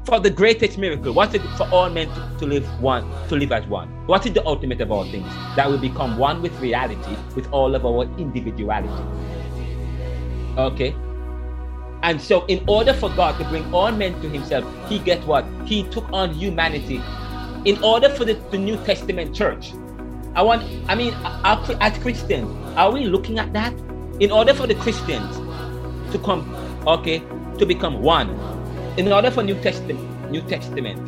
for the greatest miracle, what is it for all men to, to live one, to live as one? What is the ultimate of all things? That we become one with reality, with all of our individuality. Okay. And so, in order for God to bring all men to Himself, He get what? He took on humanity. In order for the, the New Testament church I want, I mean, as Christians, are we looking at that? In order for the Christians to come, okay, to become one, in order for New Testament, New Testament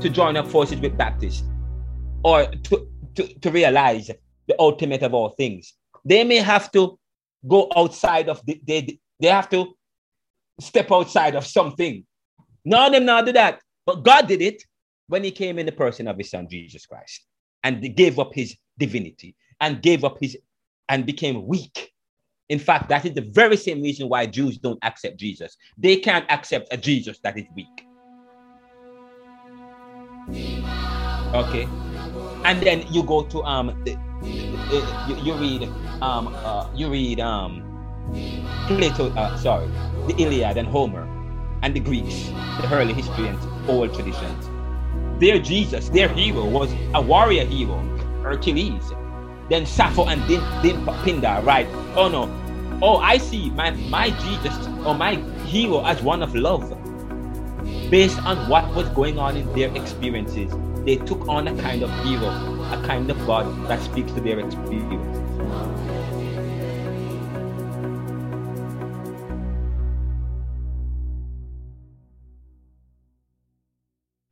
to join up forces with Baptists, or to, to, to realize the ultimate of all things, they may have to go outside of the, they, they have to step outside of something. None of them now do that. But God did it when he came in the person of his son, Jesus Christ, and gave up his divinity and gave up his and became weak. In fact, that is the very same reason why Jews don't accept Jesus. They can't accept a Jesus that is weak. Okay. And then you go to um you, you read um uh, you read um Plato uh, sorry the Iliad and Homer and the Greeks the early history and old traditions their Jesus their hero was a warrior hero Hercules. Then Sappho and Din, Din Pindar, right? Oh no. Oh, I see my, my Jesus or my hero as one of love. Based on what was going on in their experiences, they took on a kind of hero, a kind of God that speaks to their experience.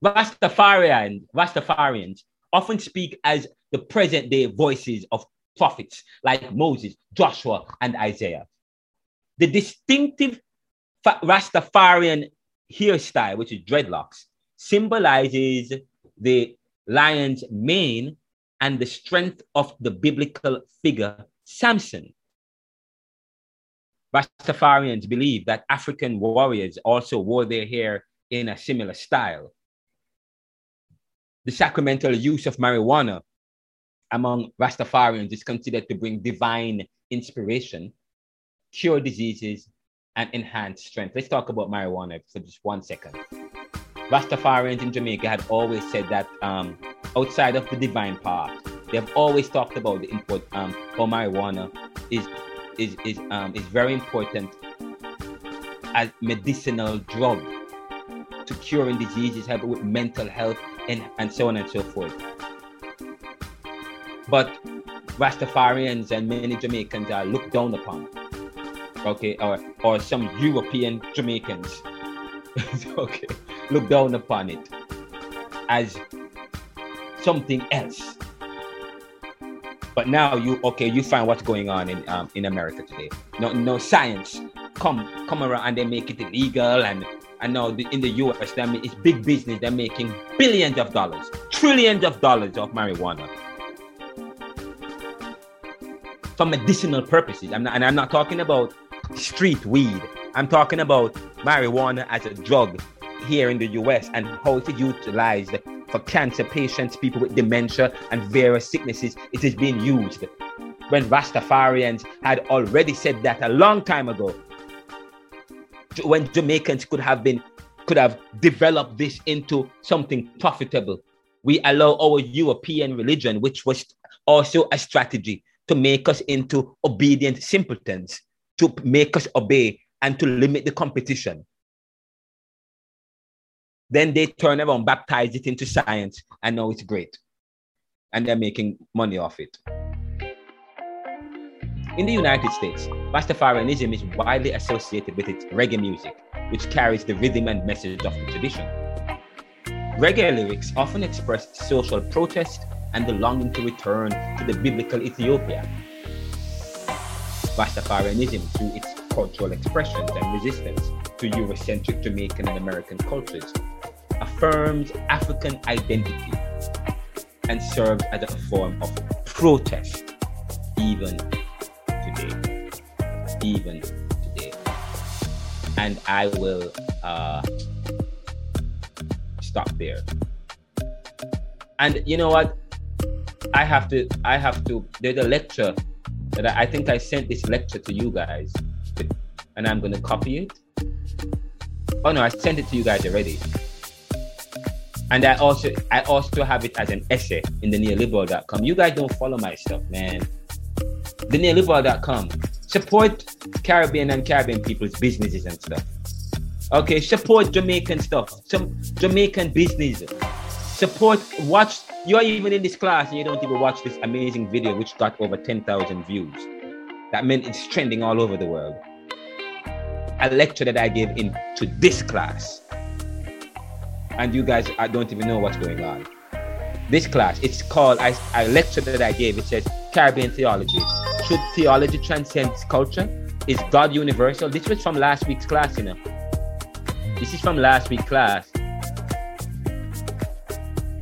Rastafarians, Rastafarians often speak as the present day voices of prophets like Moses, Joshua, and Isaiah. The distinctive Rastafarian hairstyle, which is dreadlocks, symbolizes the lion's mane and the strength of the biblical figure Samson. Rastafarians believe that African warriors also wore their hair in a similar style. The sacramental use of marijuana among Rastafarians is considered to bring divine inspiration, cure diseases, and enhance strength. Let's talk about marijuana for just one second. Rastafarians in Jamaica had always said that um, outside of the divine part, they've always talked about the import um, for marijuana is is is um, is very important as medicinal drug to curing diseases, help with mental health, and, and so on and so forth. But Rastafarians and many Jamaicans are looked down upon. Okay, or or some European Jamaicans, [laughs] okay, look down upon it as something else. But now you okay, you find what's going on in um, in America today. No, no science come come around and they make it illegal and and now in the US, that it's big business. They're making billions of dollars, trillions of dollars of marijuana for medicinal purposes. I'm not, and I'm not talking about street weed. I'm talking about marijuana as a drug here in the US and how it is utilized for cancer patients, people with dementia, and various sicknesses. It is being used. When Rastafarians had already said that a long time ago, when Jamaicans could have been could have developed this into something profitable. We allow our European religion, which was also a strategy to make us into obedient simpletons, to make us obey and to limit the competition. Then they turn around, baptize it into science, and now it's great. And they're making money off it. In the United States, Rastafarianism is widely associated with its reggae music, which carries the rhythm and message of the tradition. Reggae lyrics often express social protest and the longing to return to the biblical Ethiopia. Rastafarianism, through its cultural expressions and resistance to Eurocentric Jamaican and American cultures, affirms African identity and serves as a form of protest, even today. Even today. And I will uh, stop there. And you know what? I have to, I have to, there's a lecture that I, I think I sent this lecture to you guys, and I'm going to copy it. Oh no, I sent it to you guys already. And I also I also have it as an essay in the neoliberal.com. You guys don't follow my stuff, man. The neoliberal.com. Support Caribbean and Caribbean people's businesses and stuff. Okay, support Jamaican stuff. Some Jamaican business. Support watch you're even in this class and you don't even watch this amazing video which got over 10,000 views. That meant it's trending all over the world. A lecture that I gave in to this class and you guys I don't even know what's going on. This class, it's called I, a lecture that I gave. It says Caribbean theology. Should theology transcend culture? Is God universal? This was from last week's class, you know. This is from last week's class.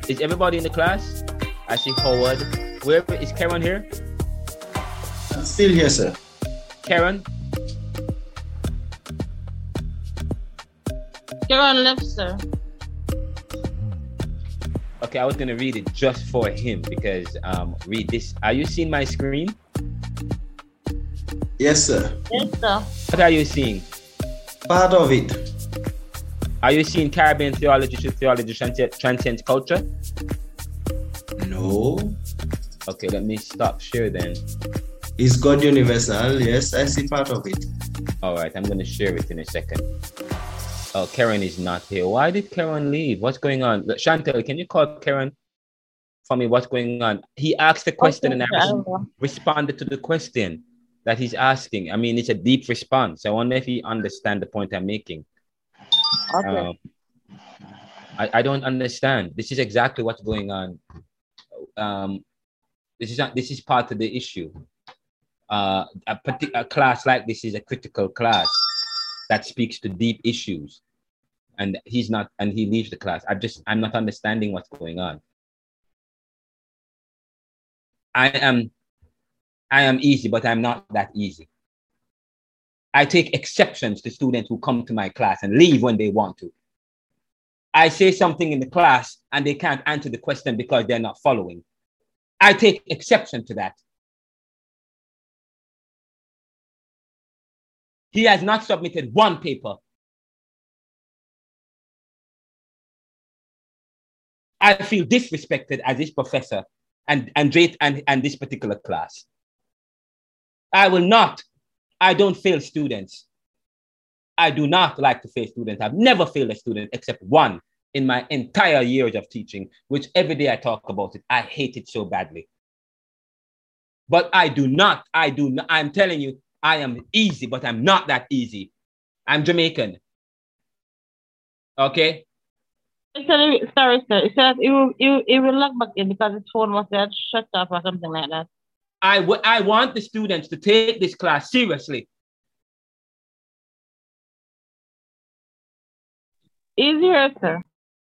Is everybody in the class? I see Howard. Where is Karen here? I'm still here, sir. Karen? Karen left, sir. Okay, I was gonna read it just for him because um read this. Are you seeing my screen? Yes, sir. Yes, sir. What are you seeing? Part of it. Are you seeing Caribbean theology to theology transcend, transcends culture? No. Okay, let me stop share then. Is God universal? Yes, I see part of it. All right, I'm gonna share it in a second. Oh, Karen is not here. Why did Karen leave? What's going on? Chantel, can you call Karen for me? What's going on? He asked the question Okay, and I responded to the question that he's asking. I mean, it's a deep response. I wonder if he understand the point I'm making. Okay. Um, I, I don't understand. This is exactly what's going on. Um, this is not, this is part of the issue. Uh, a particular class like this is a critical class that speaks to deep issues, and he's not, and he leaves the class. i'm just I'm not understanding what's going on. I am, I am easy, but I'm not that easy. I take exceptions to students who come to my class and leave when they want to. I say something in the class and they can't answer the question because they're not following. I take exception to that. He has not submitted one paper. I feel disrespected as this professor and, and, and, and this particular class. I will not, I don't fail students. I do not like to fail students. I've never failed a student except one in my entire years of teaching, which every day I talk about it. I hate it so badly. But I do not, I do not, I'm telling you, I am easy, but I'm not that easy. I'm Jamaican. Okay? Sorry, sorry, sir. It says it will, it, it will log back in because his phone was there shut off or something like that. I, w- I want the students to take this class seriously. Easier, sir.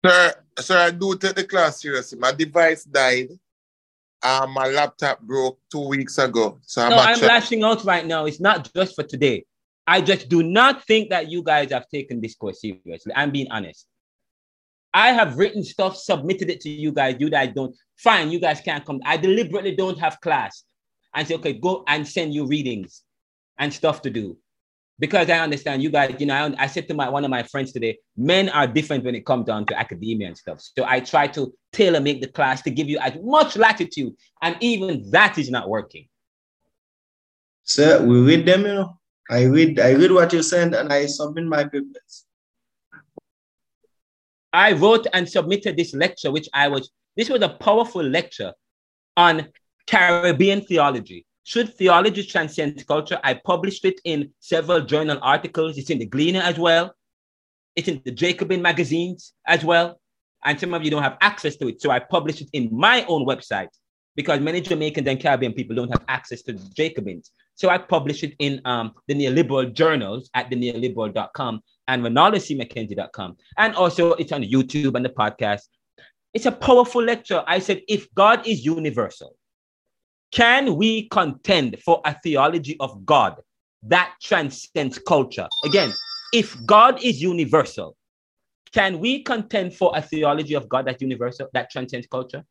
Sir, sir, I do take the class seriously. My device died. Um, my laptop broke two weeks ago. So I'm no, I'm lashing out right now. It's not just for today. I just do not think that you guys have taken this course seriously. I'm being honest. I have written stuff, submitted it to you guys. You guys don't. Fine, you guys can't come. I deliberately don't have class and say, okay, go and send you readings and stuff to do. Because I understand you guys, you know, I, I said to my one of my friends today, men are different when it comes down to academia and stuff. So I try to tailor make the class to give you as much latitude, and even that is not working. Sir, we read them, you know. I read I read what you send and I submit my papers. I wrote and submitted this lecture, which I was, this was a powerful lecture on Caribbean theology. Should theology transcend culture? I published it in several journal articles. It's in the Gleaner as well. It's in the Jacobin magazines as well. And some of you don't have access to it. So I published it in my own website because many Jamaicans and Caribbean people don't have access to the Jacobins. So I published it in um, the neoliberal journals at the neoliberal.com and renaldocmckenzie.com. And also it's on YouTube and the podcast. It's a powerful lecture. I said, if God is universal, can we contend for a theology of God that transcends culture? Again, if God is universal, can we contend for a theology of God that universal, that transcends culture?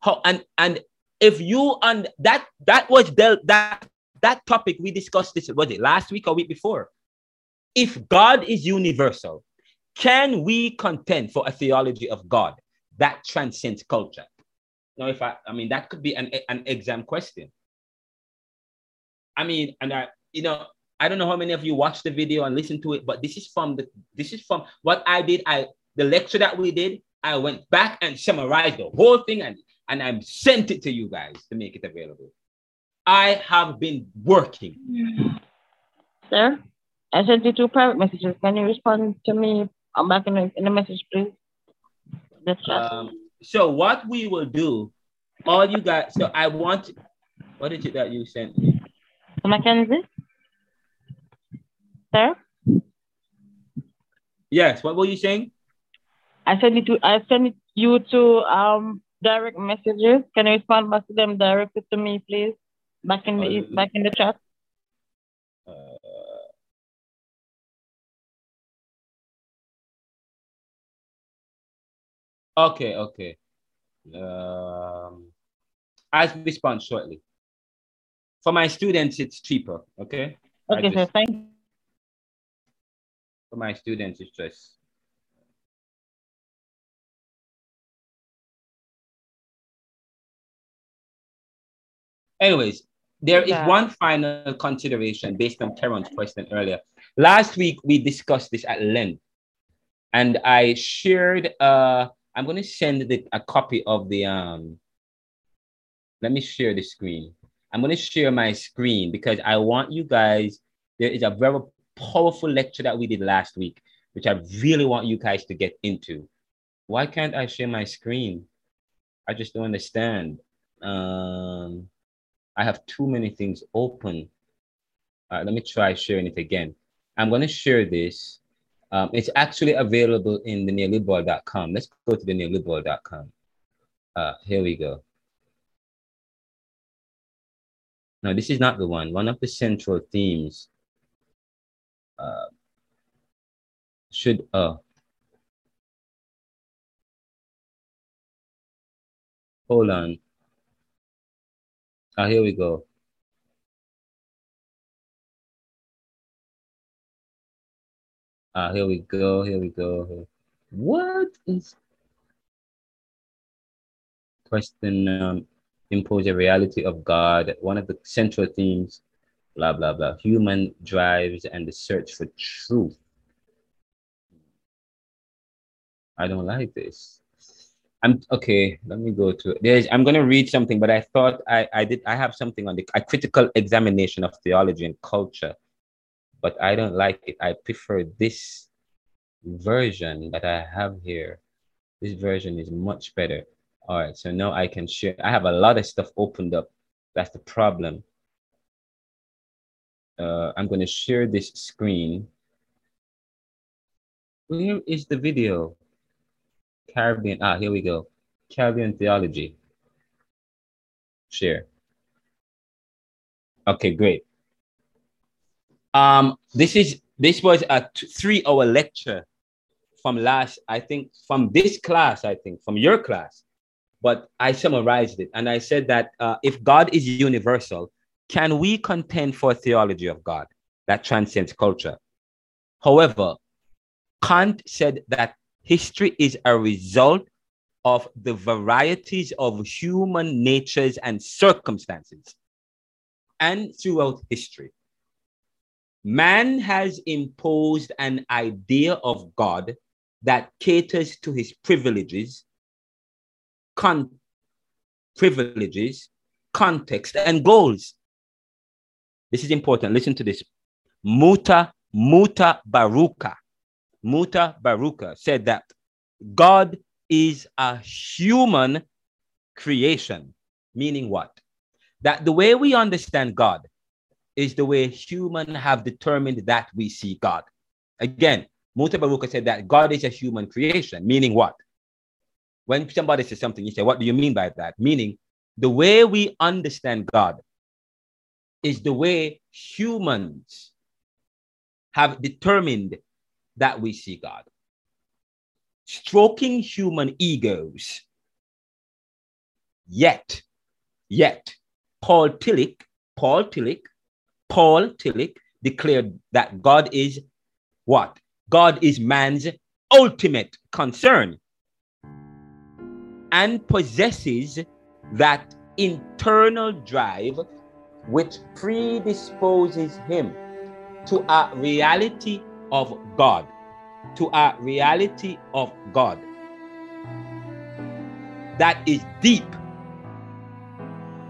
How, and and if you and that that was the, that that topic we discussed this was it last week or week before? If God is universal, can we contend for a theology of God that transcends culture? Now, if I, I mean, that could be an, an exam question. I mean, and I, you know, I don't know how many of you watched the video and listened to it, but this is from the, this is from what I did. I, the lecture that we did, I went back and summarized the whole thing and, and I sent it to you guys to make it available. I have been working. Sir, I sent you two private messages. Can you respond to me I'm back in the, in the message, please? Chat. Um, so what we will do, all you guys, so I want, what is it that you sent me? Mackenzie? Sir? Yes, what were you saying? I sent it to I sent you to um direct messages. Can you respond back to them directly to me, please? Back in the Uh, back in the chat. Okay, okay. Um, I'll respond shortly. For my students, it's cheaper. Okay. Okay, sir. Thank you. For my students, it's just. Anyways, there is one final consideration based on Teron's question earlier. Last week, we discussed this at length, and I shared. Uh, I'm going to send the, a copy of the. Um, let me share the screen. I'm going to share my screen because I want you guys. There is a very powerful lecture that we did last week, which I really want you guys to get into. Why can't I share my screen? I just don't understand. Um, I have too many things open. Uh, let me try sharing it again. I'm going to share this. Um, it's actually available in the neoliberal.com. Let's go to the neoliberal.com. Uh, here we go. No, this is not the one. One of the central themes uh, should uh hold on. Ah, here we go. Uh, here we go. Here we go. What is question? Um, impose a reality of God. One of the central themes. Blah blah blah. Human drives and the search for truth. I don't like this. I'm okay. Let me go to there's I'm gonna read something, but I thought I, I did I have something on the a critical examination of theology and culture, but I don't like it. I prefer this version that I have here. This version is much better. All right, so now I can share. I have a lot of stuff opened up. That's the problem. Uh, I'm going to share this screen. Where is the video? Caribbean. Ah, here we go. Caribbean theology. Share. Okay, great. Um, this is this was a three-hour lecture from last, I think, from this class, I think, from your class. But I summarized it and I said that uh, if God is universal, can we contend for a theology of God that transcends culture? However, Kant said that history is a result of the varieties of human natures and circumstances. And throughout history, man has imposed an idea of God that caters to his privileges, con- privileges, context, and goals. This is important. Listen to this. Muta Mutabaruka Muta Baruka said that God is a human creation, meaning what? That the way we understand God is the way humans have determined that we see God. Again, Mutabaruka said that God is a human creation, meaning what? When somebody says something, you say, What do you mean by that? Meaning, the way we understand God is the way humans have determined that we see God. Stroking human egos. Yet, yet, Paul Tillich, Paul Tillich, Paul Tillich declared that God is what? God is man's ultimate concern and possesses that internal drive which predisposes him to a reality of God, to a reality of God that is deep,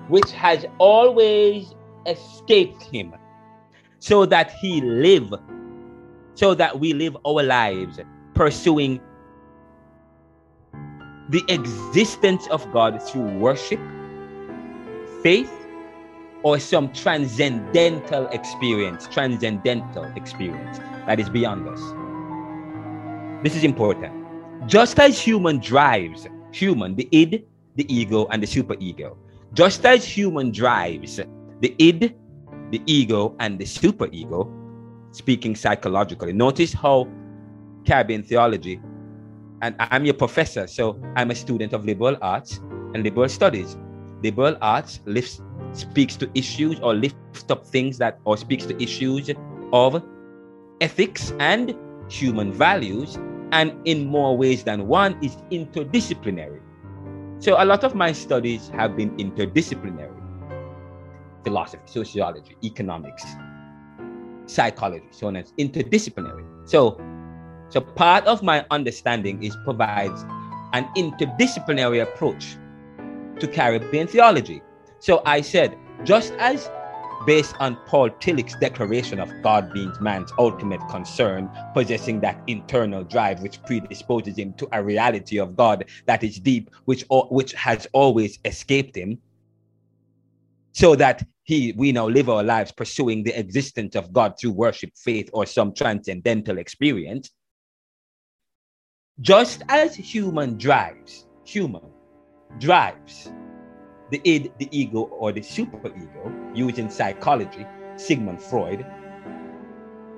which has always escaped him, so that he live, so that we live our lives pursuing the existence of God through worship, faith, or some transcendental experience, transcendental experience that is beyond us. This is important. Just as human drives, human, the id, the ego, and the superego, just as human drives the id, the ego, and the superego, speaking psychologically. Notice how Caribbean theology, and I'm your professor, so I'm a student of liberal arts and liberal studies. Liberal arts lifts, speaks to issues or lifts up things that, or speaks to issues of ethics and human values, and in more ways than one, is interdisciplinary. So, a lot of my studies have been interdisciplinary philosophy, sociology, economics, psychology, so on as interdisciplinary. So, so part of my understanding is provides an interdisciplinary approach to Caribbean theology. So I said, just as based on Paul Tillich's declaration of God being man's ultimate concern, possessing that internal drive which predisposes him to a reality of God that is deep, which, which has always escaped him, so that he we now live our lives pursuing the existence of God through worship, faith, or some transcendental experience. Just as human drives, human drives the id, the ego, or the superego, using psychology, Sigmund Freud,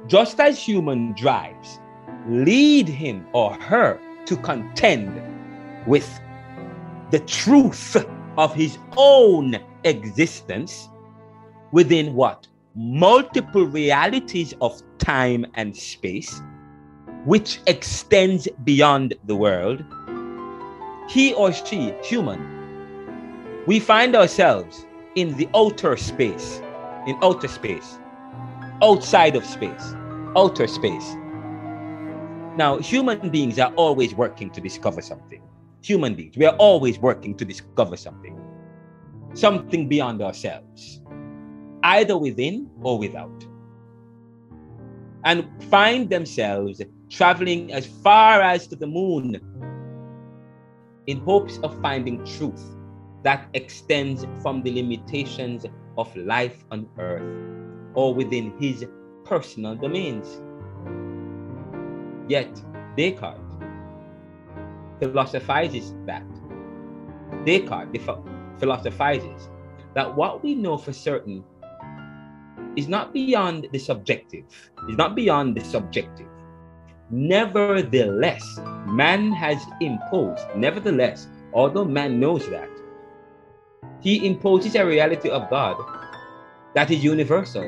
just as human drives lead him or her to contend with the truth of his own existence within what? Multiple realities of time and space, which extends beyond the world, he or she, human, we find ourselves in the outer space, in outer space, outside of space, outer space. Now, human beings are always working to discover something. Human beings, we are always working to discover something, something beyond ourselves, either within or without, and find themselves traveling as far as to the moon in hopes of finding truth that extends from the limitations of life on earth or within his personal domains. Yet, Descartes philosophizes that. Descartes philosophizes that what we know for certain is not beyond the subjective, is not beyond the subjective, Nevertheless, man has imposed, nevertheless, although man knows that, he imposes a reality of God that is universal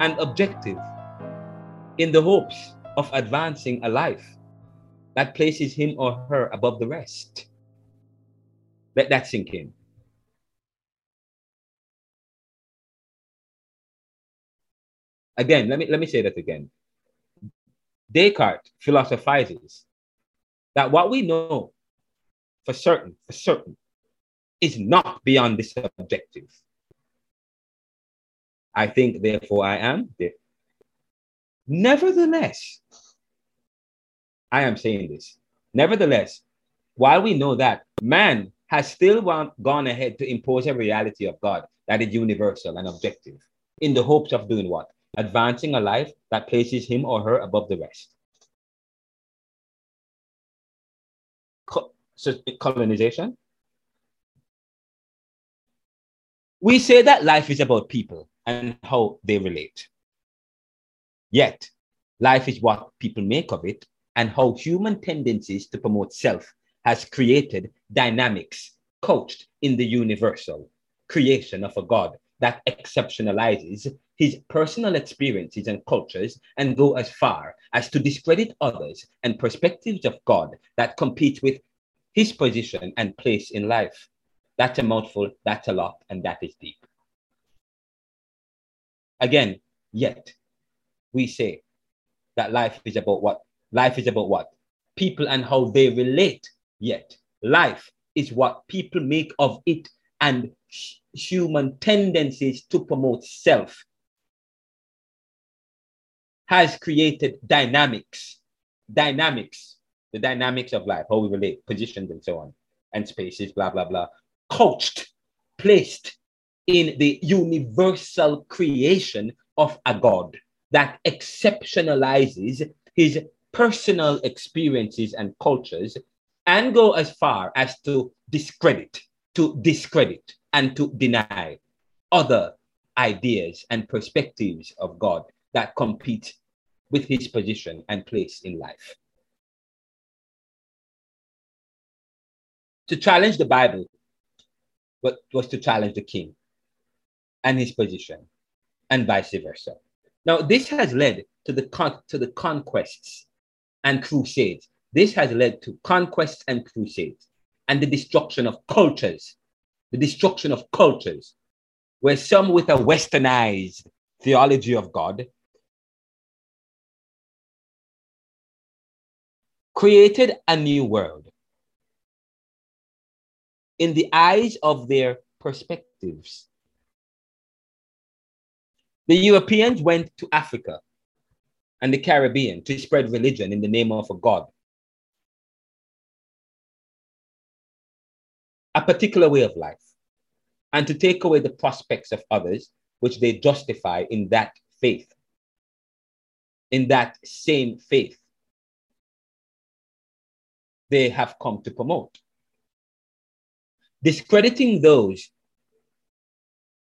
and objective in the hopes of advancing a life that places him or her above the rest. Let that sink in. Again, let me let me say that again. Descartes philosophizes that what we know for certain, for certain, is not beyond the subjective. I think, therefore, I am. Nevertheless, I am saying this. Nevertheless, while we know that man has still gone ahead to impose a reality of God that is universal and objective in the hopes of doing what? Advancing a life that places him or her above the rest. Colonization. We say that life is about people and how they relate. Yet, life is what people make of it and how human tendencies to promote self has created dynamics couched in the universal creation of a God that exceptionalizes his personal experiences and cultures and go as far as to discredit others and perspectives of God that compete with his position and place in life. That's a mouthful, that's a lot, and that is deep. Again, yet we say that life is about what? Life is about what? People and how they relate. Yet life is what people make of it and human tendencies to promote self has created dynamics, dynamics, the dynamics of life, how we relate, positions, and so on, and spaces, blah, blah, blah, coached, placed in the universal creation of a God that exceptionalizes his personal experiences and cultures and go as far as to discredit, to discredit, and to deny other ideas and perspectives of God that compete with his position and place in life. To challenge the Bible was to challenge the king and his position, and vice versa. Now, this has led to the, con- to the conquests and crusades. This has led to conquests and crusades and the destruction of cultures, the destruction of cultures, where some with a westernized theology of God created a new world in the eyes of their perspectives. The Europeans went to Africa and the Caribbean to spread religion in the name of a God. A particular way of life, and to take away the prospects of others, which they justify in that faith, in that same faith they have come to promote. Discrediting those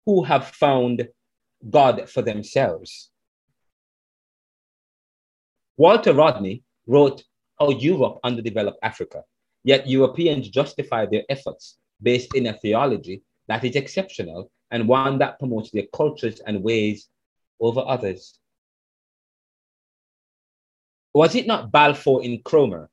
who have found God for themselves. Walter Rodney wrote How Europe Underdeveloped Africa, yet Europeans justify their efforts based in a theology that is exceptional and one that promotes their cultures and ways over others. was it not Balfour in Cromer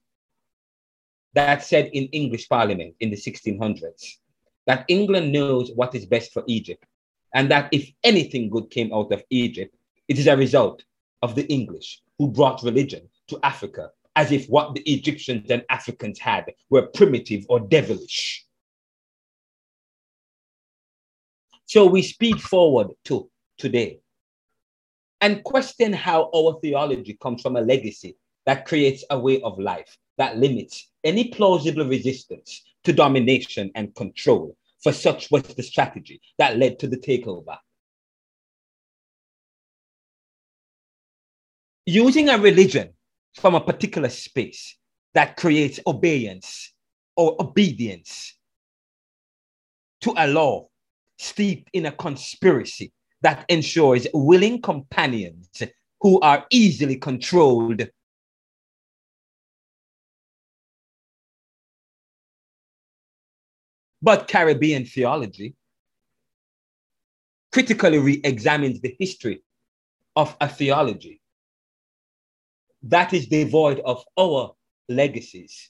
that said in English Parliament in the 1600s that England knows what is best for Egypt, and that if anything good came out of Egypt, it is a result of the English who brought religion to Africa, as if what the Egyptians and Africans had were primitive or devilish. So we speed forward to today and question how our theology comes from a legacy that creates a way of life that limits any plausible resistance to domination and control, for such was the strategy that led to the takeover. Using a religion from a particular space that creates obedience or obedience to a law steeped in a conspiracy that ensures willing companions who are easily controlled But Caribbean theology critically re examines the history of a theology that is devoid of our legacies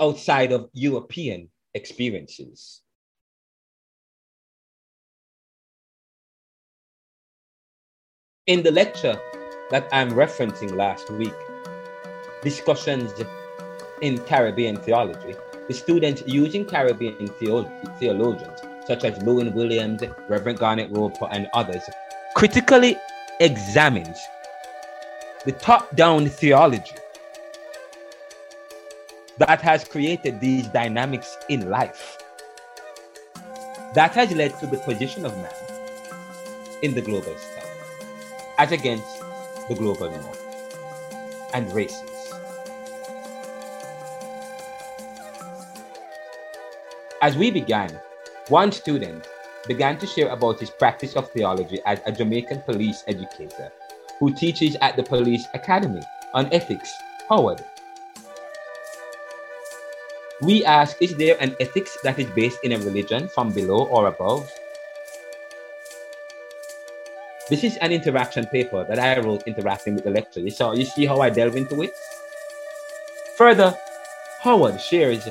outside of European experiences. In the lecture that I'm referencing last week, discussions in Caribbean theology, the students using Caribbean theologians such as Lewin Williams, Reverend Garnet Roper, and others critically examines the top-down theology that has created these dynamics in life. That has led to the position of man in the global south as against the global north and races. As we began, one student began to share about his practice of theology as a Jamaican police educator who teaches at the Police Academy on ethics. Howard. We ask Is there an ethics that is based in a religion from below or above? This is an interaction paper that I wrote interacting with the lecturer. So you see how I delve into it? Further, Howard shares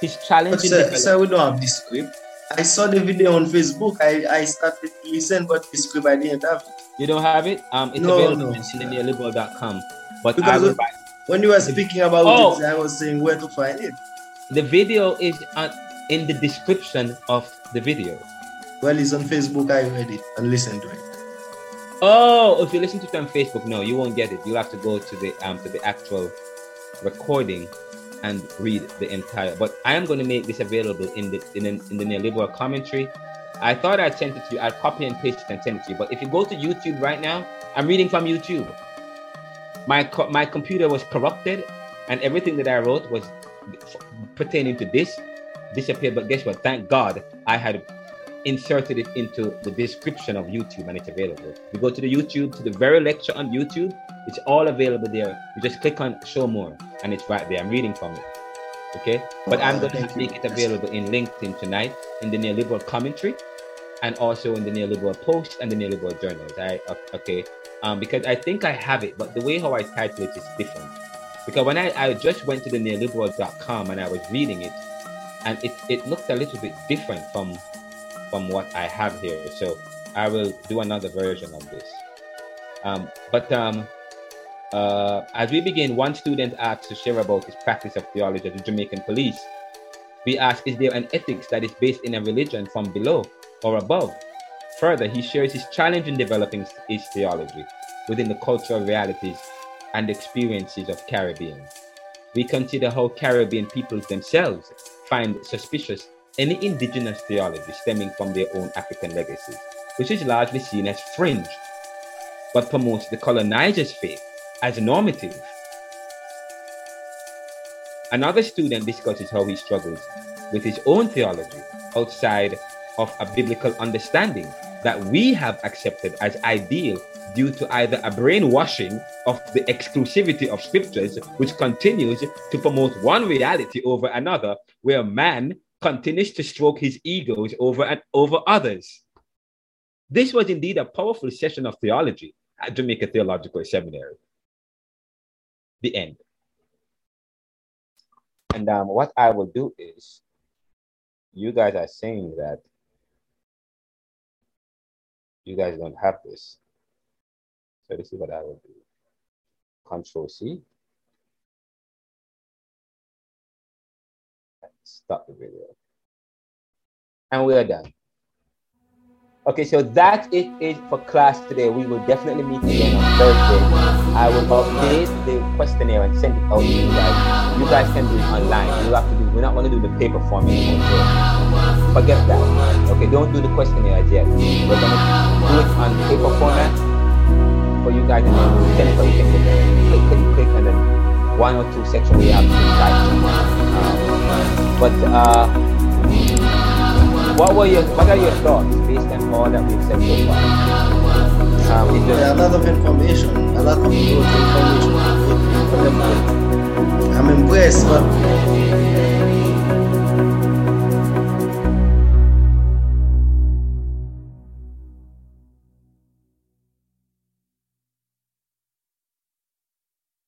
his challenge. Sir, sir, we don't have the script. I saw the video on Facebook. I, I started to listen, but the script I didn't have it. You don't have it? Um, it's No, available no, neoliberal.com. But I Because of- When you were speaking about Oh. it, I was saying where to find it. The video is on, in the description of the video. Well, it's on Facebook. I read it and listened to it. Oh, if you listen to it on Facebook, no, you won't get it. You'll have to go to the um to the actual recording and read the entire. But I am going to make this available in the in, the- in the neoliberal commentary. I thought I'd sent it to you. I'd copy and paste it and send it to you. But if you go to YouTube right now, I'm reading from YouTube. My co- my computer was corrupted, and everything that I wrote was pertaining to this disappeared. But guess what? Thank God I had inserted it into the description of YouTube and it's available. You go to the YouTube, to the very lecture on YouTube, it's all available there. You just click on show more and it's right there. I'm reading from it. Okay. But I'm Oh, going to thank you. make it available in LinkedIn tonight in the neoliberal commentary and also in the neoliberal post and the neoliberal journals. I okay. Um, because I think I have it, but the way how I title it is different. Because when I, I just went to the neoliberal.com and I was reading it, and it, it looked a little bit different from from what I have here. So I will do another version of this. Um, but um, uh, as we begin, one student asked to share about his practice of theology at the Jamaican police. We ask, is there an ethics that is based in a religion from below or above? Further, he shares his challenge in developing his theology within the cultural realities and experiences of Caribbean. We consider how Caribbean peoples themselves find suspicious any indigenous theology stemming from their own African legacies, which is largely seen as fringe, but promotes the colonizer's faith as normative. Another student discusses how he struggles with his own theology outside of a biblical understanding that we have accepted as ideal due to either a brainwashing of the exclusivity of scriptures, which continues to promote one reality over another, where man continues to stroke his egos over and over others. This was indeed a powerful session of theology at Jamaica Theological Seminary. the end. And um, what I will do is, you guys are saying that you guys don't have this. So this is what I will do. Control C. Stop the video. And we are done. Okay, so that is it for class today. We will definitely meet again on Thursday. I will update the questionnaire and send it out to you guys. You guys can do it online. You have to do. We're not going to do the paper form anymore. So forget that. Okay, don't do the questionnaire yet. We're going to do it on paper format for you guys, and then we'll send it so you can click, click, click, and then one or two sections we have. Um, but uh, what were your what are your thoughts based on all that we've said so far? Um, Yeah, a lot of information, a lot of information. I'm impressed, but